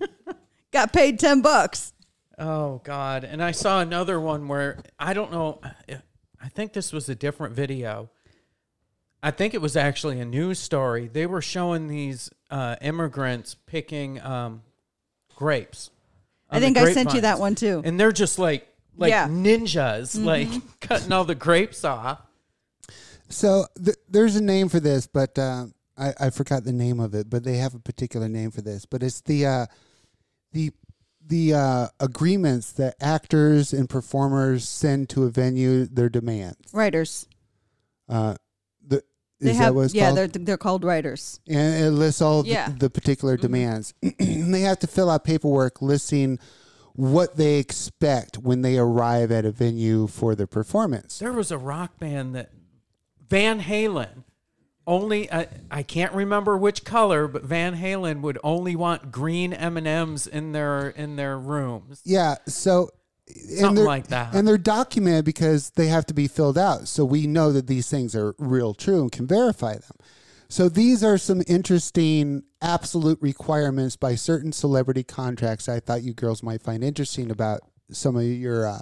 got paid ten bucks. Oh God. And I saw another one where I don't know. I think this was a different video. I think it was actually a news story. They were showing these uh, immigrants picking um, grapes. I think I sent you that one too. and they're just like like Yeah. Mm-hmm. ninjas, like cutting all the grapes off. So th- there's a name for this, but uh, I, I forgot the name of it, but they have a particular name for this. But it's the uh, the the uh, agreements that actors and performers send to a venue their demands. Riders. Uh, the They is have that what it's yeah, called? they're they're called riders. and it lists all Yeah. the, the particular Mm-hmm. demands. and they have to fill out paperwork listing what they expect when they arrive at a venue for their performance. There was a rock band that Van Halen only I, I can't remember which color, but Van Halen would only want green M and M's in their in their rooms. Yeah, so and Something they're- like that. and they're documented because they have to be filled out, so we know that these things are real, true, and can verify them. So these are some interesting absolute requirements by certain celebrity contracts. I thought you girls might find interesting about some of your uh,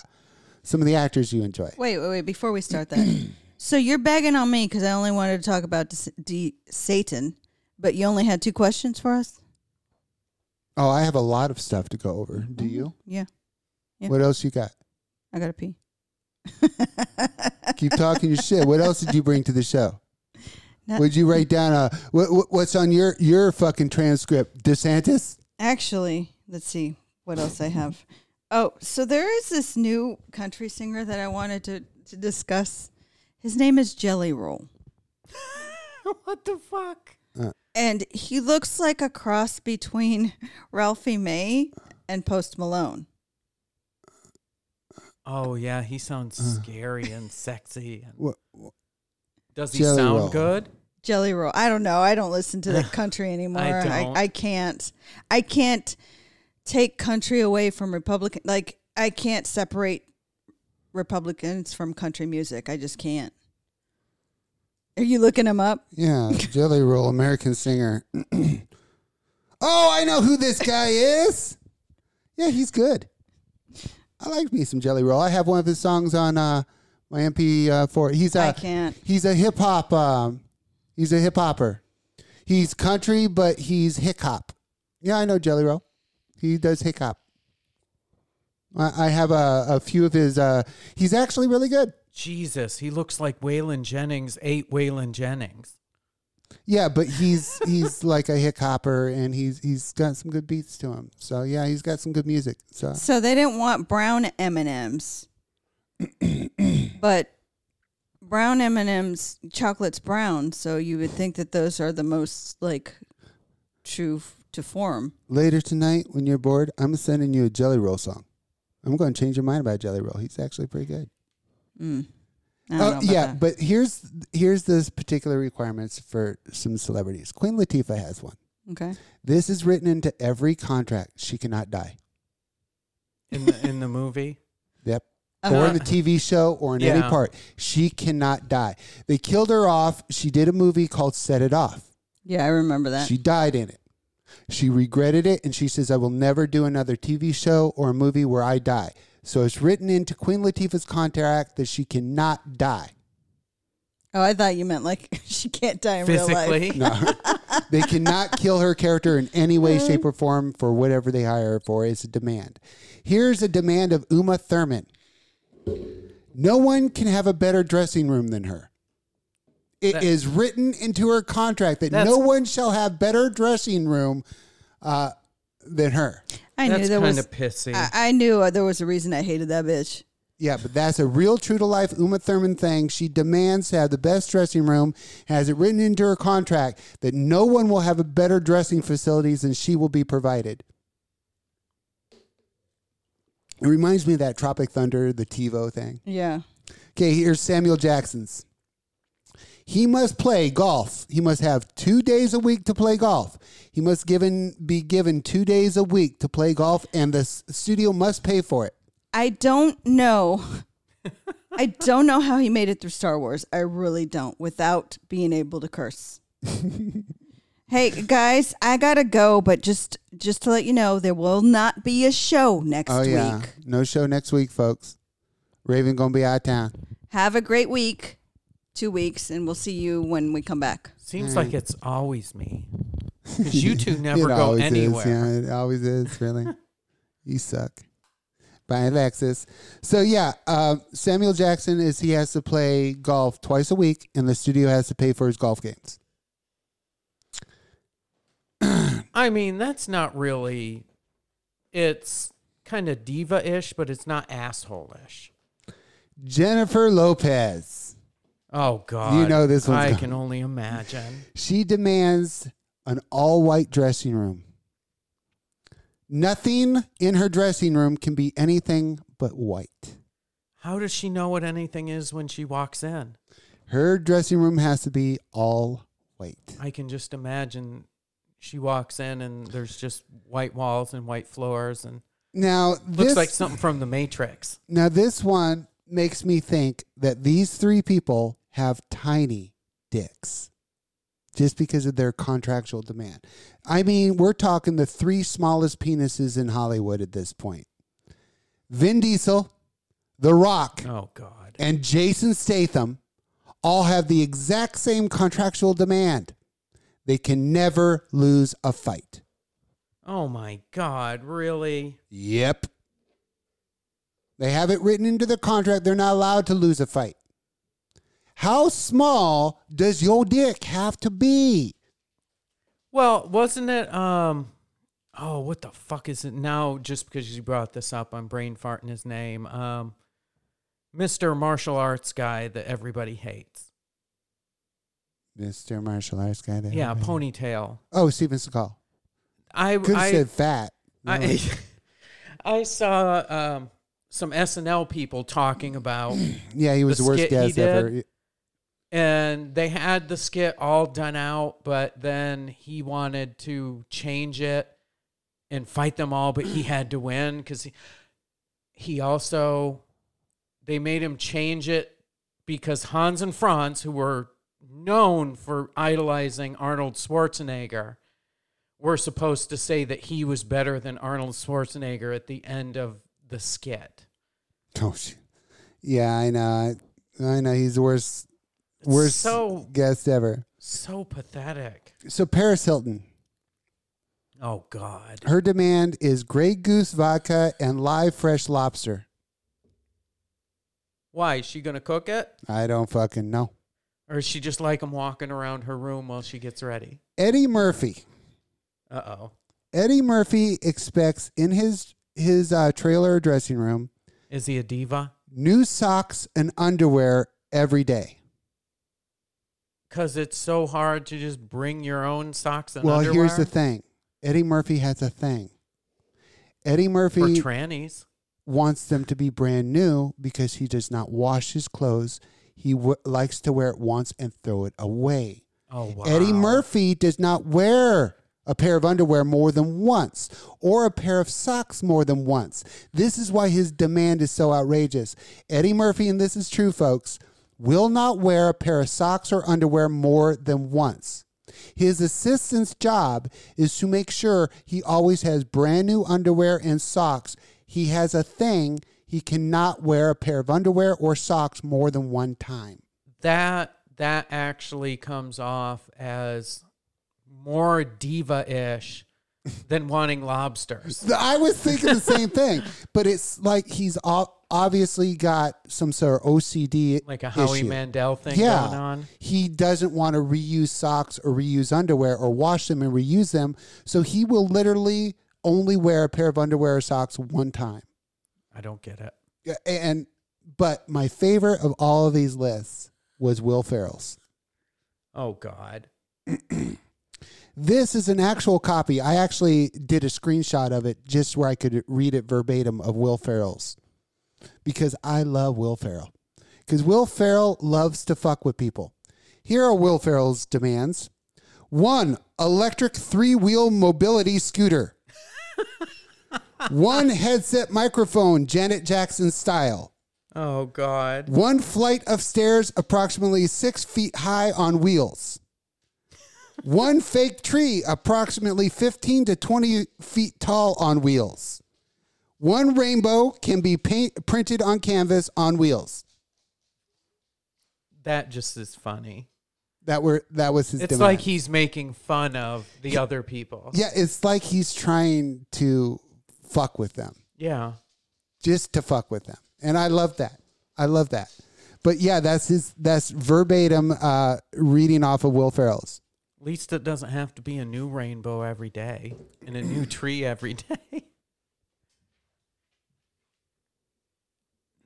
some of the actors you enjoy. Wait, wait, wait. Before we start that, so you're begging on me because I only wanted to talk about Satan, but you only had two questions for us. Oh, I have a lot of stuff to go over. Do mm-hmm. you? Yeah, Yeah. What else you got? I gotta pee. Keep talking your shit. What else did you bring to the show? No- Would you write down a what, what's on your your fucking transcript? DeSantis. Actually, let's see what else I have. Oh, so there is this new country singer that I wanted to, to discuss. His name is Jelly Roll. what the fuck? And he looks like a cross between Ralphie May and Post Malone. Oh yeah, he sounds Uh. scary and sexy. And What, does he Jelly sound roll. good? Jelly Roll. I don't know. I don't listen to the country anymore. I I, don't. I, can't. I can't take country away from Republican. Like I can't separate Republicans from country music. I just can't. Are you looking him up? yeah, Jelly Roll, American singer. oh, I know who this guy is. Yeah, he's good. I like me some Jelly Roll. I have one of his songs on uh, my MP4. He's I a can't. he's a hip hop. Um, he's a hip hopper. He's country, but he's hip hop. Yeah, I know Jelly Roll. He does hip hop. I, I have a, a few of his. Uh, he's actually really good. Jesus, he looks like Waylon Jennings ate Waylon Jennings. Yeah, but he's he's like a hip hopper, and he's he's got some good beats to him. So yeah, he's got some good music. So So they didn't want brown M and M's, but brown M and M's, chocolate's brown. So you would think that those are the most like true f- to form. later tonight, when you're bored, I'm sending you a Jelly Roll song. I'm going to change your mind about Jelly Roll. He's actually pretty good. Mm. Oh yeah, that. but here's here's the particular requirements for some celebrities. Queen Latifah has one. okay. This is written into every contract. She cannot die. In the in the movie. Yep. Uh-huh. Or in the TV show or in any part. She cannot die. They killed her off. She did a movie called Set It Off. Yeah, I remember that. She died in it. She regretted it and she says, I will never do another TV show or a movie where I die. So it's written into Queen Latifah's contract that she cannot die. oh, I thought you meant like she can't die in real life. Physically. No. they cannot kill her character in any way, mm. shape, or form for whatever they hire her for. It's a demand. Here's a demand of Uma Thurman. No one can have a better dressing room than her. It That- is written into her contract that no one shall have better dressing room uh, than her. I knew That's there kind was. of pissy. I, I knew uh, there was a reason I hated that bitch. Yeah, but that's a real true to life Uma Thurman thing. She demands to have the best dressing room, has it written into her contract that no one will have a better dressing facilities than she will be provided. It reminds me of that Tropic Thunder, the TiVo thing. Yeah. Okay, here's Samuel Jackson's. He must play golf. He must have two days a week to play golf. He must given be given two days a week to play golf, and the s- studio must pay for it. I don't know. I don't know how he made it through Star Wars. I really don't without being able to curse. hey guys, I gotta go, but just just to let you know, there will not be a show next Oh yeah, week. no show next week, folks. Raven gonna be out of town. Have a great week, two weeks, and we'll see you when we come back. Seems like it's always me. Because you two never it go always anywhere. Is, yeah, it always is. Really, you suck. Bye, Alexis. So yeah, uh, Samuel Jackson is he has to play golf twice a week, and the studio has to pay for his golf games. I mean, that's not really. It's kind of diva-ish, but it's not asshole-ish. Jennifer Lopez. Oh God! You know this one's I coming. can only imagine. She demands an all white dressing room. Nothing in her dressing room can be anything but white. How does she know what anything is when she walks in? Her dressing room has to be all white. I can just imagine she walks in and there's just white walls and white floors and Now, looks this, like something from the Matrix. now this one makes me think that these three people have tiny dicks just because of their contractual demand. I mean, we're talking the three smallest penises in Hollywood at this point. Vin Diesel, The Rock, Oh God! and Jason Statham all have the exact same contractual demand. They can never lose a fight. Oh my God! Really? Yep. They have it written into the contract they're not allowed to lose a fight. How small does your dick have to be? Well, wasn't it? Um, oh, what the fuck is it now? Just because you brought this up, I'm brain farting his name. Um, Mr. Martial Arts guy that everybody hates. Mr. Martial Arts guy. that Yeah, everybody- ponytail. Oh, Steven Seagal. I Could have said fat. I, I saw um, some SNL people talking about, yeah, he was the the, worst guest ever. And they had the skit all done out, but then he wanted to change it and fight them all, but he had to win because he, he also they made him change it because Hans and Franz, who were known for idolizing Arnold Schwarzenegger, were supposed to say that he was better than Arnold Schwarzenegger at the end of the skit. Oh, yeah, I know. I know. He's the worst, worst so guest ever. so pathetic. So Paris Hilton, Oh God. her demand is Grey Goose vodka and live fresh lobster. Why is she gonna cook it, I don't fucking know. or is she just like him walking around her room while she gets ready? Eddie Murphy. Uh oh. Eddie Murphy expects in his his uh, trailer or dressing room Is he a diva? new socks and underwear every day. Because it's so hard to just bring your own socks and well, underwear here's the thing. Eddie Murphy has a thing. Eddie for Murphy trannies. wants them to be brand new because he does not wash his clothes. He w- likes to wear it once and throw it away. Oh wow. Eddie Murphy does not wear a pair of underwear more than once or a pair of socks more than once. This is why his demand is so outrageous. Eddie Murphy, and this is true, folks, will not wear a pair of socks or underwear more than once. His assistant's job is to make sure he always has brand new underwear and socks. He has a thing. He cannot wear a pair of underwear or socks more than one time. that that actually comes off as more diva-ish than wanting lobsters. I was thinking the same thing, but it's like he's o- obviously got some sort of OCD, Like a Howie issue. Mandel thing Yeah, going on. he doesn't want to reuse socks or reuse underwear or wash them and reuse them, so he will literally only wear a pair of underwear or socks one time. I don't get it. Yeah, And but my favorite of all of these lists was Will Ferrell's. Oh God. This is an actual copy. I actually did a screenshot of it just where I could read it verbatim of Will Ferrell's because I love Will Ferrell. Because Will Ferrell loves to fuck with people. Here are Will Ferrell's demands one, electric three wheel mobility scooter, one headset microphone, Janet Jackson style. Oh God. One flight of stairs approximately six feet high on wheels. One fake tree approximately 15 to 20 feet tall on wheels. One rainbow can be paint, printed on canvas on wheels. That just is funny. That were that was his. It's demand. like he's making fun of the other people. yeah, it's like he's trying to fuck with them, Yeah. just to fuck with them, and I love that. I love that. But yeah, that's his. That's verbatim uh, reading off of Will Ferrell's. At least it doesn't have to be a new rainbow every day and a new tree every day.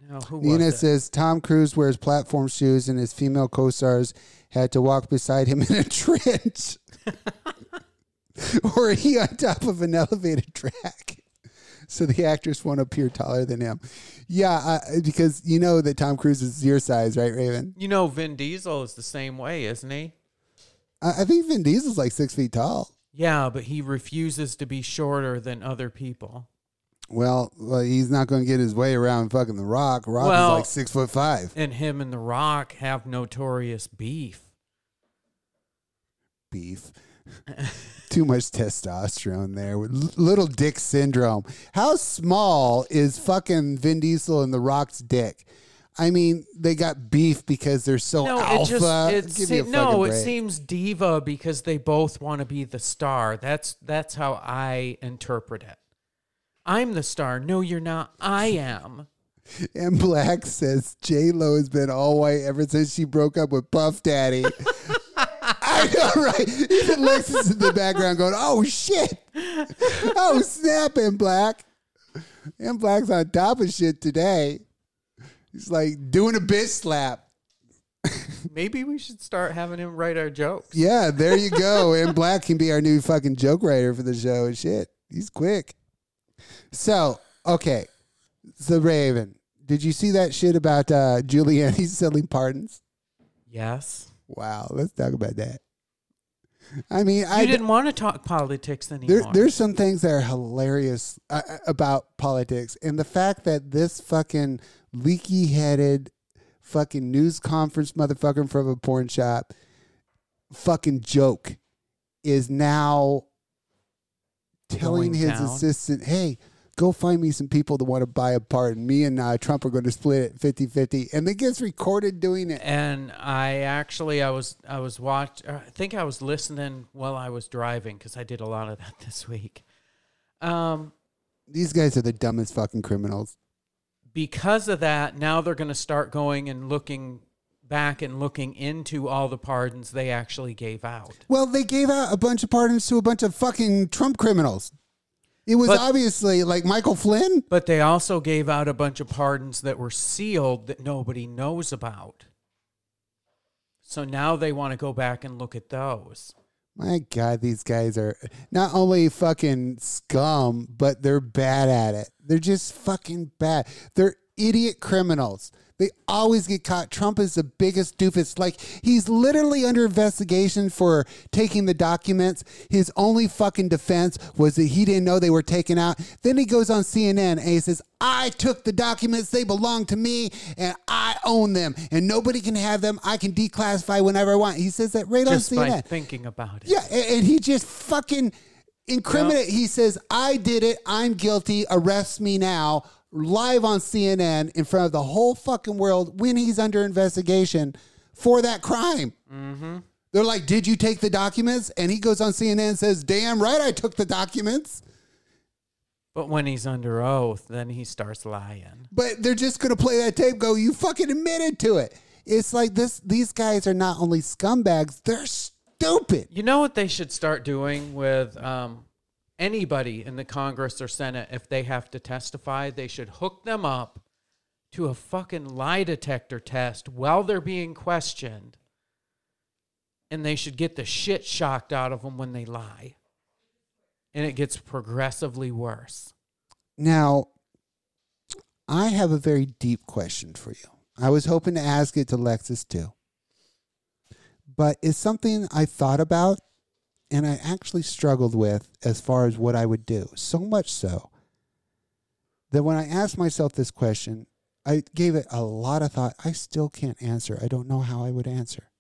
Now, who was Nina says Tom Cruise wears platform shoes and his female co-stars had to walk beside him in a trench. or he on top of an elevated track. So the actress won't appear taller than him. Yeah, uh, because you know that Tom Cruise is your size, right, Raven? You know, Vin Diesel is the same way, isn't he? I, I think Vin Diesel's like six feet tall. Yeah, but he refuses to be shorter than other people. Well, well he's not going to get his way around fucking The Rock. Rock Well- is like six foot five. And him and The Rock have notorious beef. beef. Too much testosterone there little dick syndrome. How small is fucking Vin Diesel and The Rock's dick? I mean, they got beef because they're so No, alpha. it just it Give me a se- no, fucking it seems diva because they both want to be the star. That's that's how I interpret it. I'm the star. No, you're not. I am. And Black says J Lo has been all white ever since she broke up with Puff Daddy. I know, right? Even Lex is in the background going, "Oh shit! Oh snap!" And Black, and Black's on top of shit today. He's like doing a bitch slap. Maybe we should start having him write our jokes. Yeah, there you go. and Black can be our new fucking joke writer for the show and shit. He's quick. So, okay. the Raven, did you see that shit about uh Giuliani selling pardons? Yes. Wow, let's talk about that. I mean, You I didn't want to talk politics anymore. there, there's some things that are hilarious uh, about politics, and the fact that this fucking leaky-headed, fucking news conference motherfucker from a porn shop, fucking joke, is now telling his down. assistant, "Hey." Go find me some people that want to buy a pardon. Me and uh, Trump are going to split it 50 50. And it gets recorded doing it. and I actually I was I was watch I think I was listening while I was driving because I did a lot of that this week. Um, These guys are the dumbest fucking criminals. because of that, now they're going to start going and looking back and looking into all the pardons they actually gave out. Well, they gave out a bunch of pardons to a bunch of fucking Trump criminals. It was But- obviously like Michael Flynn. But they also gave out a bunch of pardons that were sealed that nobody knows about. So now they want to go back and look at those. My God, these guys are not only fucking scum, but they're bad at it. They're just fucking bad. They're idiot criminals. They always get caught. Trump is the biggest doofus. Like, he's literally under investigation for taking the documents. His only fucking defense was that he didn't know they were taken out. Then he goes on CNN and he says, I took the documents. They belong to me and I own them and nobody can have them. I can declassify whenever I want. He says that right Just on by CNN. thinking about it. Yeah, and, and he just fucking incriminate. He says, "I did it. I'm guilty. Arrest me now." Live on CNN in front of the whole fucking world when he's under investigation for that crime. Mm-hmm. They're like, "Did you take the documents?" And he goes on CNN and says, "Damn right, I took the documents." But when he's under oath, then he starts lying. But they're just gonna play that tape. Go, you fucking admitted to it. It's like this. These guys are not only scumbags; they're stupid. You know what they should start doing with um, anybody in the Congress or Senate if they have to testify? They should hook them up to a fucking lie detector test while they're being questioned. And they should get the shit shocked out of them when they lie. And it gets progressively worse. Now, I have a very deep question for you. I was hoping to ask it to Lexus too. But it's something I thought about and I actually struggled with as far as what I would do. So much so that when I asked myself this question, I gave it a lot of thought. I still can't answer. I don't know how I would answer.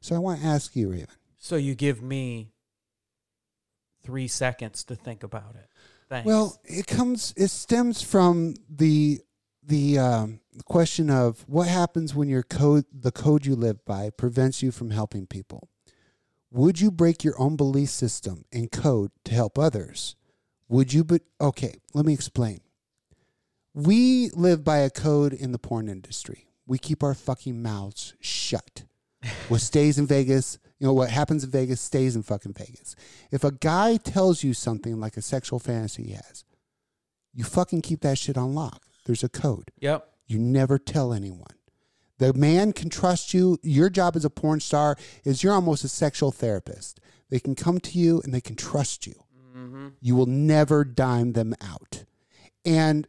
So I want to ask you, Raven. So you give me three seconds to think about it. Thanks. Well, it comes. It stems from the the um, question of what happens when your code, the code you live by, prevents you from helping people. Would you break your own belief system and code to help others? Would you? But okay, let me explain. We live by a code in the porn industry. We keep our fucking mouths shut. What stays in Vegas, you know, what happens in Vegas stays in fucking Vegas. If a guy tells you something like a sexual fantasy he has, you fucking keep that shit on lock. There's a code. Yep. You never tell anyone. The man can trust you. Your job as a porn star is you're almost a sexual therapist. They can come to you and they can trust you. You will never dime them out. And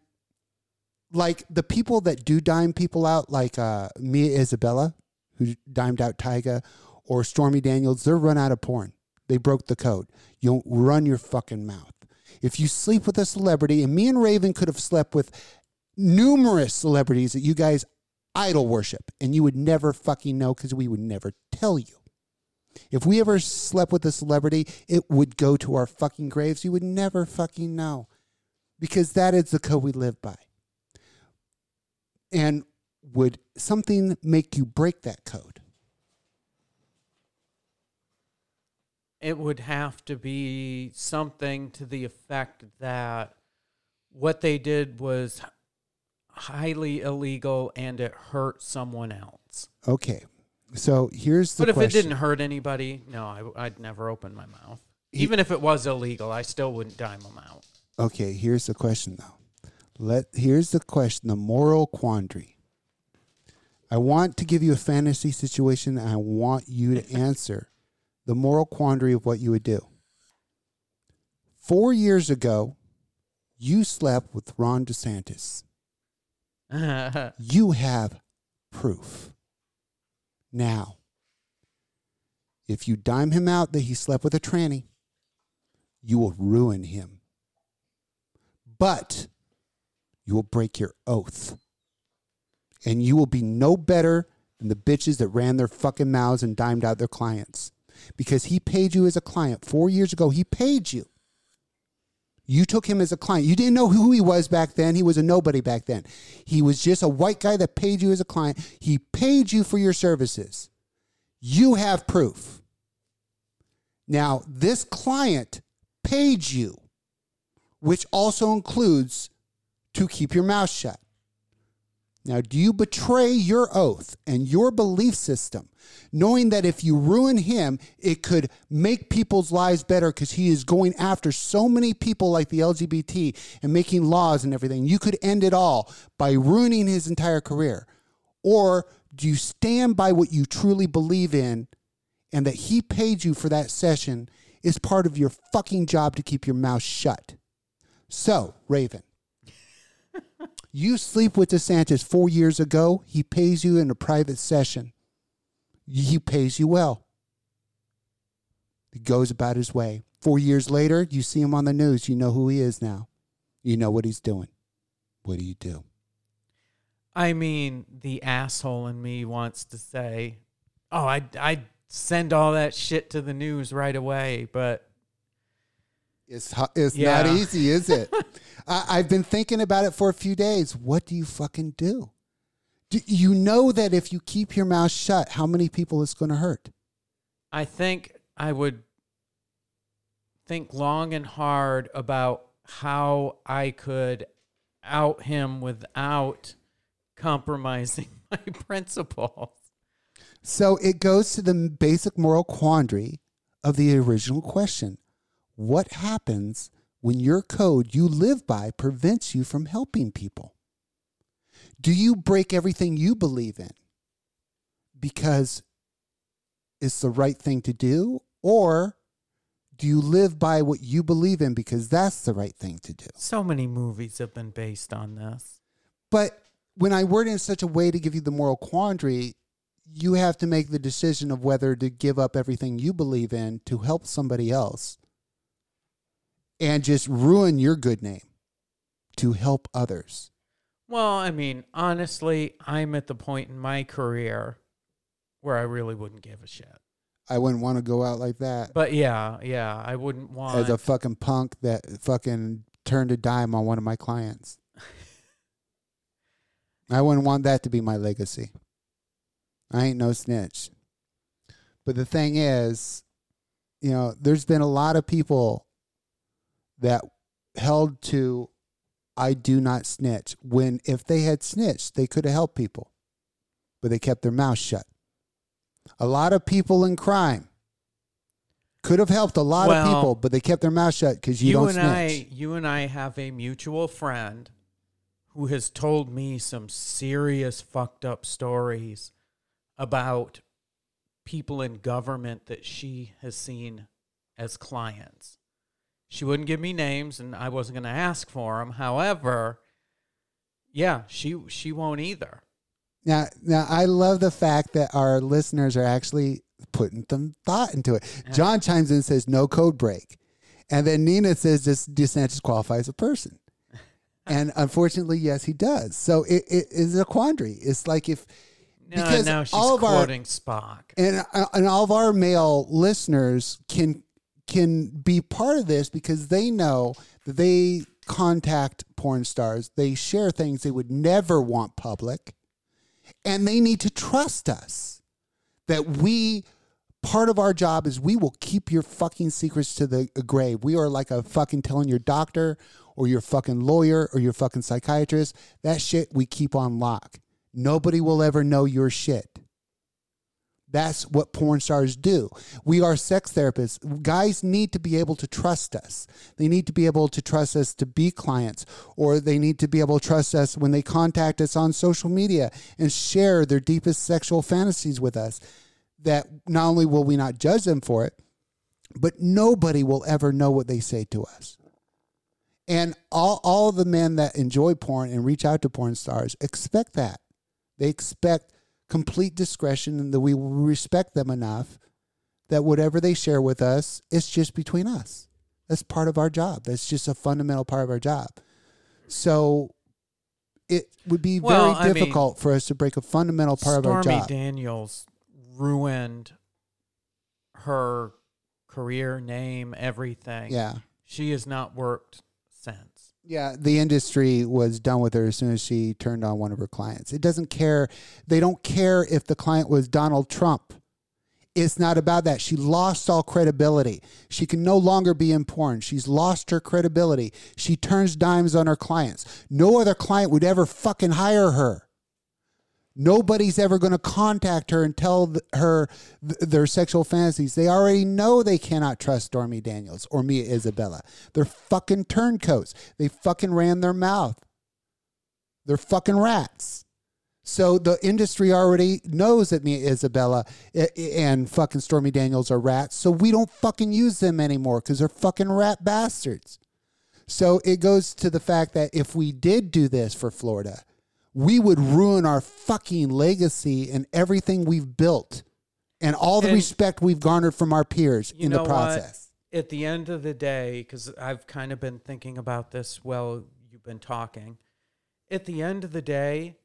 like the people that do dime people out, like uh, Mia Isabella, who dimed out Tyga, or Stormy Daniels, they're run out of porn. They broke the code. You don't run your fucking mouth. If you sleep with a celebrity, and me and Raven could have slept with numerous celebrities that you guys idol worship, and you would never fucking know because we would never tell you. If we ever slept with a celebrity, it would go to our fucking graves. You would never fucking know because that is the code we live by. And would something make you break that code? It would have to be something to the effect that what they did was highly illegal and it hurt someone else. Okay. So here's the but if question. it didn't hurt anybody, no, I, would never open my mouth. Even if it was illegal, I still wouldn't dime them out. Okay, here's the question though. Let here's the question, the moral quandary. I want to give you a fantasy situation and I want you to answer the moral quandary of what you would do. 4 years ago, you slept with Ron DeSantis. You have proof. Now, if you dime him out that he slept with a tranny, you will ruin him. But you will break your oath. And you will be no better than the bitches that ran their fucking mouths and dimed out their clients. Because he paid you as a client. Four years ago, he paid you. You took him as a client. You didn't know who he was back then. He was a nobody back then. He was just a white guy that paid you as a client. He paid you for your services. You have proof. Now, this client paid you, which also includes to keep your mouth shut. Now, do you betray your oath and your belief system, knowing that if you ruin him, it could make people's lives better because he is going after so many people like the LGBT and making laws and everything? You could end it all by ruining his entire career. Or do you stand by what you truly believe in and that he paid you for that session is part of your fucking job to keep your mouth shut? So, Raven. You sleep with DeSantis four years ago. He pays you in a private session. He pays you well. He goes about his way. Four years later, you see him on the news. You know who he is now. You know what he's doing. What do you do? I mean, the asshole in me wants to say, "Oh, I I send all that shit to the news right away," but It's it's Yeah. not easy, is it? I, I've been thinking about it for a few days. What do you fucking do? do? You know that if you keep your mouth shut, how many people it's going to hurt? I think I would think long and hard about how I could out him without compromising my principles. So it goes to the basic moral quandary of the original question What happens when your code you live by prevents you from helping people? Do you break everything you believe in because it's the right thing to do? Or do you live by what you believe in because that's the right thing to do? So many movies have been based on this. But when I word it in such a way to give you the moral quandary, you have to make the decision of whether to give up everything you believe in to help somebody else and just ruin your good name to help others. Well, I mean, honestly, I'm at the point in my career where I really wouldn't give a shit. I wouldn't want to go out like that But yeah, yeah, I wouldn't want as a fucking punk that fucking turned a dime on one of my clients. I wouldn't want that to be my legacy. I ain't no snitch. But the thing is, you know, there's been a lot of people that held to I do not snitch when if they had snitched, they could have helped people. But they kept their mouth shut. A lot of people in crime could have helped a lot of people, but they kept their mouth shut because you, you don't and snitch. I, you and I have a mutual friend who has told me some serious fucked up stories about people in government that she has seen as clients. She wouldn't give me names, and I wasn't going to ask for them. However, yeah, she she won't either. Now, now I love the fact that our listeners are actually putting some thought into it. John chimes in and says, "No code break," and then Nina says, "Just DeSantis qualifies as a person." and unfortunately, yes, he does. So it, it is a quandary. It's like if No, Because now she's all of our- Spock. and uh, and all of our male listeners can can be part of this because they know that they contact porn stars. They share things they would never want public. And they need to trust us that we part of our job is we will keep your fucking secrets to the grave. We are like a fucking telling your doctor or your fucking lawyer or your fucking psychiatrist. That shit we keep on lock. Nobody will ever know your shit that's what porn stars do. We are sex therapists. Guys need to be able to trust us. They need to be able to trust us to be clients, or they need to be able to trust us when they contact us on social media and share their deepest sexual fantasies with us. That not only will we not judge them for it, but nobody will ever know what they say to us. And all, all the men that enjoy porn and reach out to porn stars expect that. They expect complete discretion and that we will respect them enough that whatever they share with us, it's just between us. That's part of our job. That's just a fundamental part of our job. So it would be Well, very mean, difficult for us to break a fundamental part of our Stormy job. Daniels ruined her career, name, everything. yeah. She has not worked. Yeah, the industry was done with her as soon as she turned on one of her clients. It doesn't care. They don't care if the client was Donald Trump. It's not about that. She lost all credibility. She can no longer be in porn. She's lost her credibility. She turns dimes on her clients. No other client would ever fucking hire her. Nobody's ever going to contact her and tell th- her th- their sexual fantasies. They already know they cannot trust Stormy Daniels or Mia Isabella. They're fucking turncoats. They fucking ran their mouth. They're fucking rats. So the industry already knows that Mia Isabella and fucking Stormy Daniels are rats. So we don't fucking use them anymore because they're fucking rat bastards. So it goes to the fact that if we did do this for Florida, we would ruin our fucking legacy and everything we've built and all the And- respect we've garnered from our peers in the process. What? At the end of the day, because I've kind of been thinking about this while you've been talking. At the end of the day,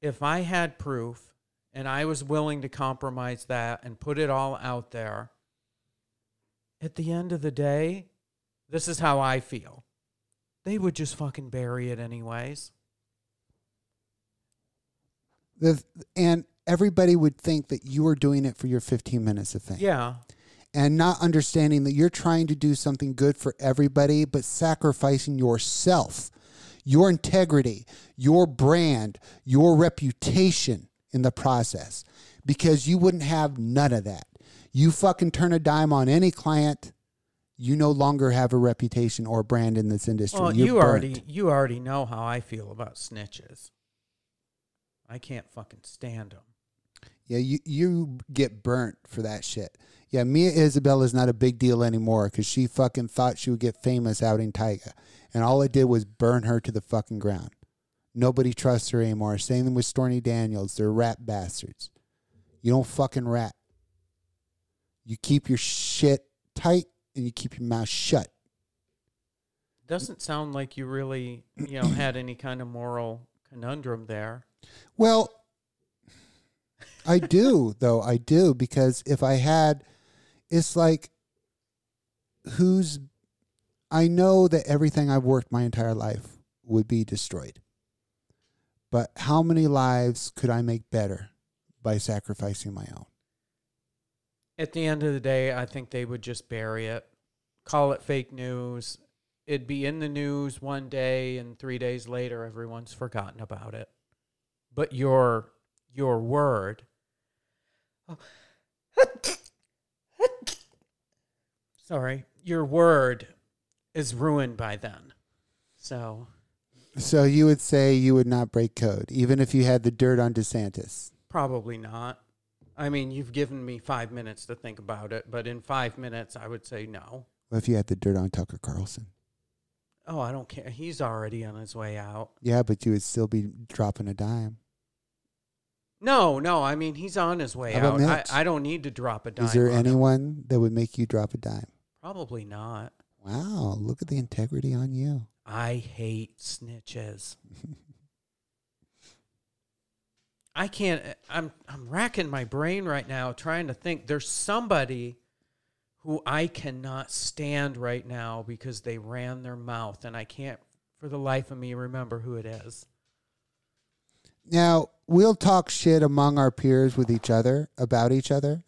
if I had proof and I was willing to compromise that and put it all out there, at the end of the day, this is how I feel. They would just fucking bury it anyways. The, and everybody would think that you were doing it for your 15 minutes of fame. Yeah. and not understanding that you're trying to do something good for everybody, but sacrificing yourself, your integrity, your brand, your reputation in the process because you wouldn't have none of that. You fucking turn a dime on any client, you no longer have a reputation or brand in this industry. Well, You're you burnt. already you already know how I feel about snitches. I can't fucking stand them. Yeah, you you get burnt for that shit. Yeah, Mia Isabella is not a big deal anymore because she fucking thought she would get famous outing Tyga, and all it did was burn her to the fucking ground. Nobody trusts her anymore. Same thing with Stormy Daniels. They're rat bastards. You don't fucking rat. You keep your shit tight and you keep your mouth shut. Doesn't sound like you really, you know, had any kind of moral conundrum there. Well, I do, though. I do, because if I had, it's like, who's, I know that everything I've worked my entire life would be destroyed. But how many lives could I make better by sacrificing my own? At the end of the day, I think they would just bury it, call it fake news. It'd be in the news one day, and three days later, everyone's forgotten about it. But your your word. Oh, sorry, your word is ruined by then. So So you would say you would not break code, even if you had the dirt on DeSantis. probably not. I mean, you've given me five minutes to think about it, but in five minutes, I would say no. What if you had the dirt on Tucker Carlson? Oh, I don't care. He's already on his way out. Yeah, but you would still be dropping a dime. No, no. I mean, he's on his way How about out. I, Mitch? I don't need to drop a dime. Is there on him. anyone that would make you drop a dime? Probably not. Wow, look at the integrity on you. I hate snitches. I can't I'm I'm racking my brain right now trying to think there's somebody who I cannot stand right now because they ran their mouth and I can't for the life of me remember who it is. Now, we'll talk shit among our peers with each other about each other.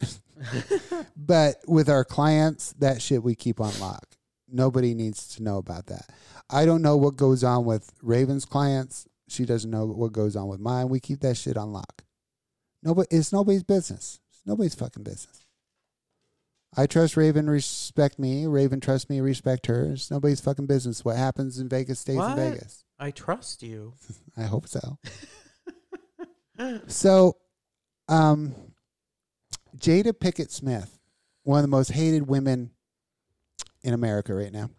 but with our clients, that shit we keep on lock. Nobody needs to know about that. I don't know what goes on with Raven's clients. She doesn't know what goes on with mine. We keep that shit on lock. Nobody, it's nobody's business. It's nobody's fucking business. I trust Raven, respect me. Raven trusts me, respect her. It's nobody's fucking business. What happens in Vegas stays What? in Vegas. I trust you. I hope so. so, um, Jada Pinkett Smith, one of the most hated women in America right now,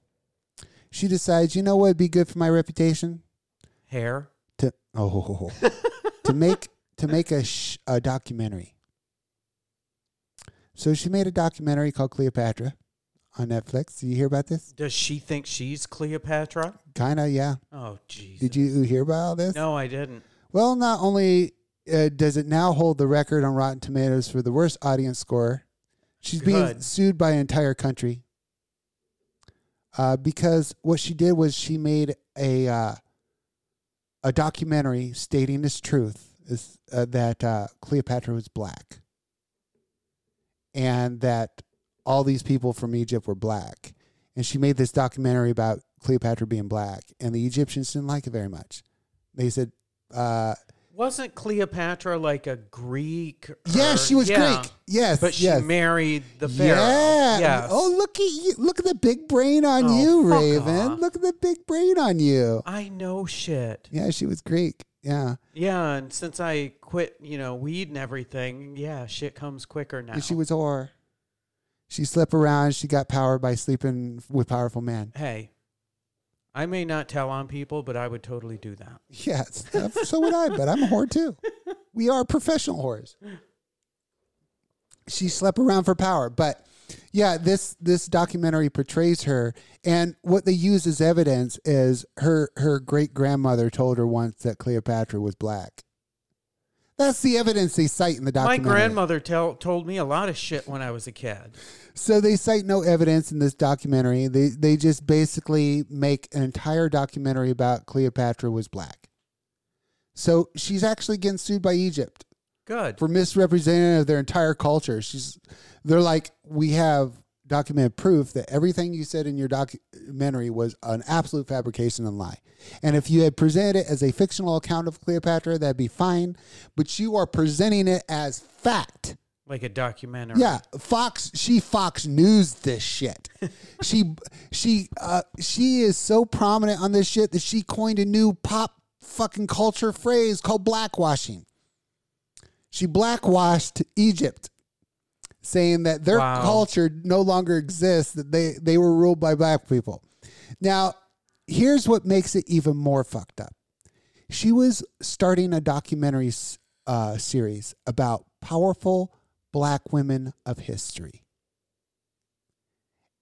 she decides, you know what would be good for my reputation? Hair. To oh, to make to make a sh- a documentary. So she made a documentary called Cleopatra on Netflix. Did you hear about this? Does she think she's Cleopatra? Kind of, yeah. Oh Jesus. Did you hear about all this? No, I didn't. Well, not only uh, does it now hold the record on Rotten Tomatoes for the worst audience score, she's being Good. sued by an entire country uh, because what she did was she made a uh, a documentary stating this truth is uh, that uh, Cleopatra was black and that all these people from Egypt were black, and she made this documentary about Cleopatra being black, and the Egyptians didn't like it very much. They said. Uh, Wasn't Cleopatra like a Greek? Yeah, she was yeah. Greek. Yes, But she yes. married the pharaoh. Yeah. Yes. Oh, look at you! Look at the big brain on Oh, you, Raven. off. Look at the big brain on you. I know shit. Yeah, she was Greek. Yeah, Yeah, and since I quit, you know, weed and everything, yeah, shit comes quicker now. and she was whore. She slept around. She got power by sleeping with powerful men. hey, I may not tell on people, but I would totally do that. Yes, so would I. But I'm a whore too. We are professional whores. She slept around for power, but yeah, this this documentary portrays her, and what they use as evidence is her her great grandmother told her once that Cleopatra was black. That's the evidence they cite in the documentary. My grandmother tell, told me a lot of shit when I was a kid. So they cite no evidence in this documentary. They they just basically make an entire documentary about Cleopatra was black. So she's actually getting sued by Egypt Good. for misrepresenting of their entire culture. She's they're like, we have documented proof that everything you said in your documentary was an absolute fabrication and lie. And if you had presented it as a fictional account of Cleopatra, that'd be fine. But you are presenting it as fact. Like a documentary. Yeah, Fox. She Fox News this shit. she she uh, she is so prominent on this shit that she coined a new pop fucking culture phrase called blackwashing. She blackwashed Egypt, saying that their Wow. culture no longer exists. That they they were ruled by black people. Now, here's what makes it even more fucked up. She was starting a documentary uh, series about powerful black women of history.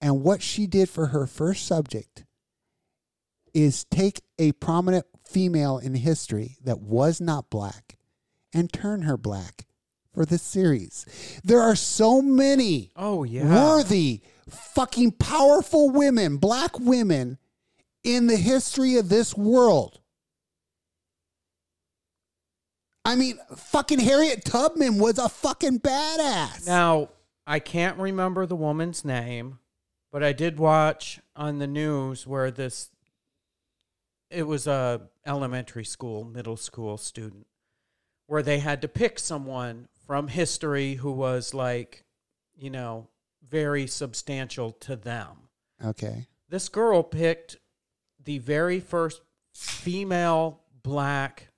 And what she did for her first subject is take a prominent female in history that was not black and turn her black for this series. There are so many Oh yeah. worthy, fucking powerful women, black women in the history of this world. I mean, fucking Harriet Tubman was a fucking badass. Now, I can't remember the woman's name, but I did watch on the news where this it was a elementary school, middle school student where they had to pick someone from history who was like, you know, very substantial to them. Okay. This girl picked the very first female black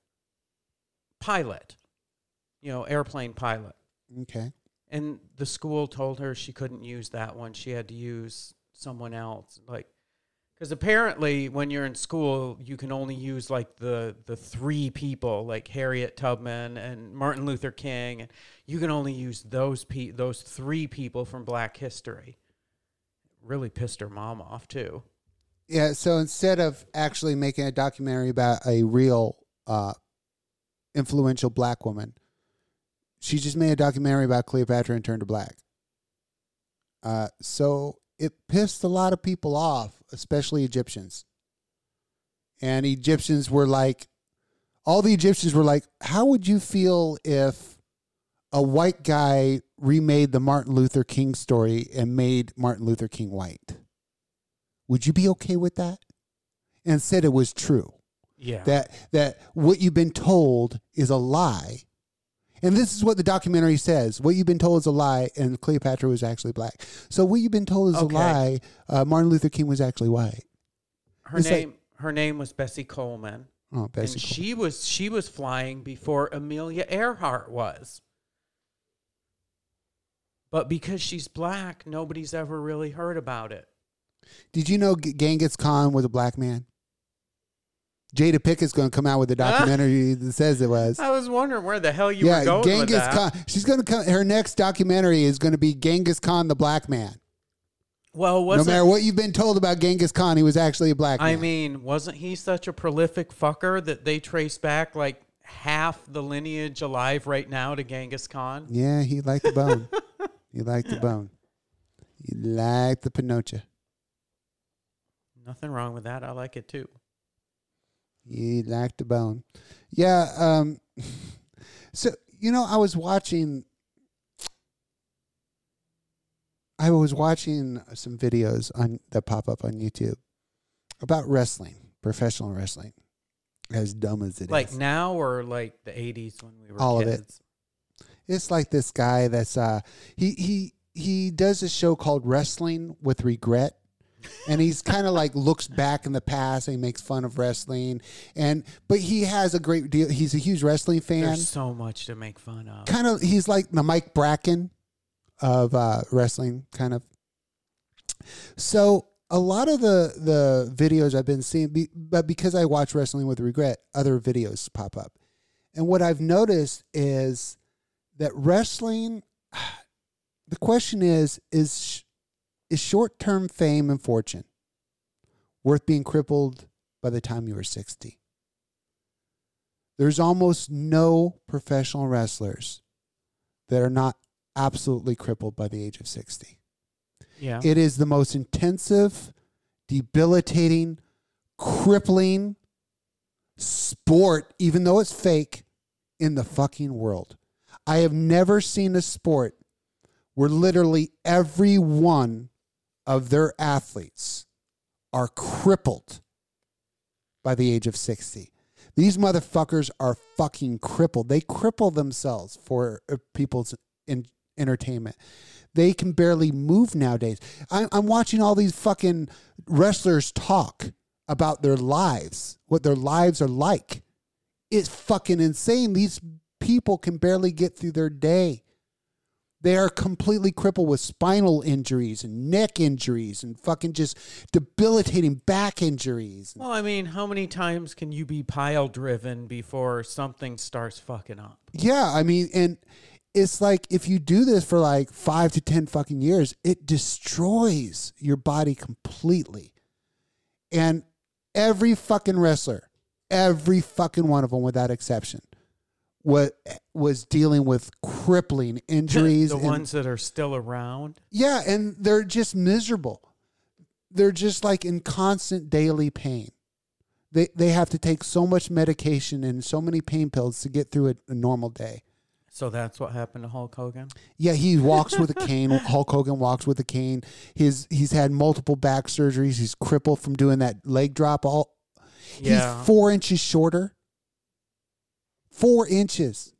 pilot, you know, airplane pilot. Okay. And the school told her she couldn't use that one. She had to use someone else. Like, because apparently when you're in school, you can only use like the the three people, like Harriet Tubman and Martin Luther King, and you can only use those pe- those three people from Black history. Really pissed her mom off too. Yeah. So instead of actually making a documentary about a real uh, influential black woman, she just made a documentary about Cleopatra and turned to black. Uh, so it pissed a lot of people off, especially Egyptians. And Egyptians were like, all the Egyptians were like, how would you feel if a white guy remade the Martin Luther King story and made Martin Luther King white? Would you be okay with that? And said it was true Yeah. that that what you've been told is a lie. And this is what the documentary says. What you've been told is a lie, and Cleopatra was actually black. So what you've been told is Okay. a lie. Uh, Martin Luther King was actually white. her it's like- name her name was Bessie Coleman. Oh, basically. and she was she was flying before Amelia Earhart was. But because she's black, nobody's ever really heard about it. Did you know G- Genghis Khan was a black man? Jada Pinkett's going to come out with a documentary that says it was. I was wondering where the hell you yeah, were going Genghis with that. Khan. She's going to come. Her next documentary is going to be Genghis Khan, the black man. Well, No matter what you've been told about Genghis Khan, he was actually a black man. I man. mean, wasn't he such a prolific fucker that they trace back like half the lineage alive right now to Genghis Khan? Yeah, he liked the bone. he liked the bone. He liked the Pinocha. Nothing wrong with that. I like it too. He lacked a bone. Yeah. Um, so you know, I was watching. I was watching some videos on that pop up on YouTube about wrestling, professional wrestling. As dumb as it is, Like now or like the 80s when we were All of it. it's like this guy that's uh he he he does a show called Wrestling with Regret. And he's kind of like looks back in the past and he makes fun of wrestling and but he has a great deal he's a huge wrestling fan. There's so much to make fun of. Kind of he's like the Mike Bracken of uh wrestling kind of. So a lot of the the videos I've been seeing be, but because I watch wrestling with regret other videos pop up. And what I've noticed is that wrestling the question is is is short-term fame and fortune worth being crippled by the time you are 60 there's almost no professional wrestlers that are not absolutely crippled by the age of 60 Yeah. it is the most intensive debilitating crippling sport even though it's fake in the fucking world. I have never seen a sport where literally every one of their athletes are crippled by the age of 60. These motherfuckers are fucking crippled. They cripple themselves for uh, people's in, entertainment. They can barely move nowadays. I, I'm watching all these fucking wrestlers talk about their lives, what their lives are like. It's fucking insane. These people can barely get through their day. They are completely crippled with spinal injuries and neck injuries and fucking just debilitating back injuries. Well, I mean, how many times can you be pile driven before something starts fucking up? Yeah, I mean, and it's like if you do this for like five to 10 fucking years, it destroys your body completely. And every fucking wrestler, every fucking one of them without exception, what was dealing with crippling injuries. the and- ones that are still around. Yeah, and they're just miserable. They're just like in constant daily pain. They they have to take so much medication and so many pain pills to get through a, a normal day. So that's what happened to Hulk Hogan. Yeah, he walks with a cane. Hulk Hogan walks with a cane. His he's had multiple back surgeries. He's crippled from doing that leg drop. All Yeah. he's four inches shorter. Four inches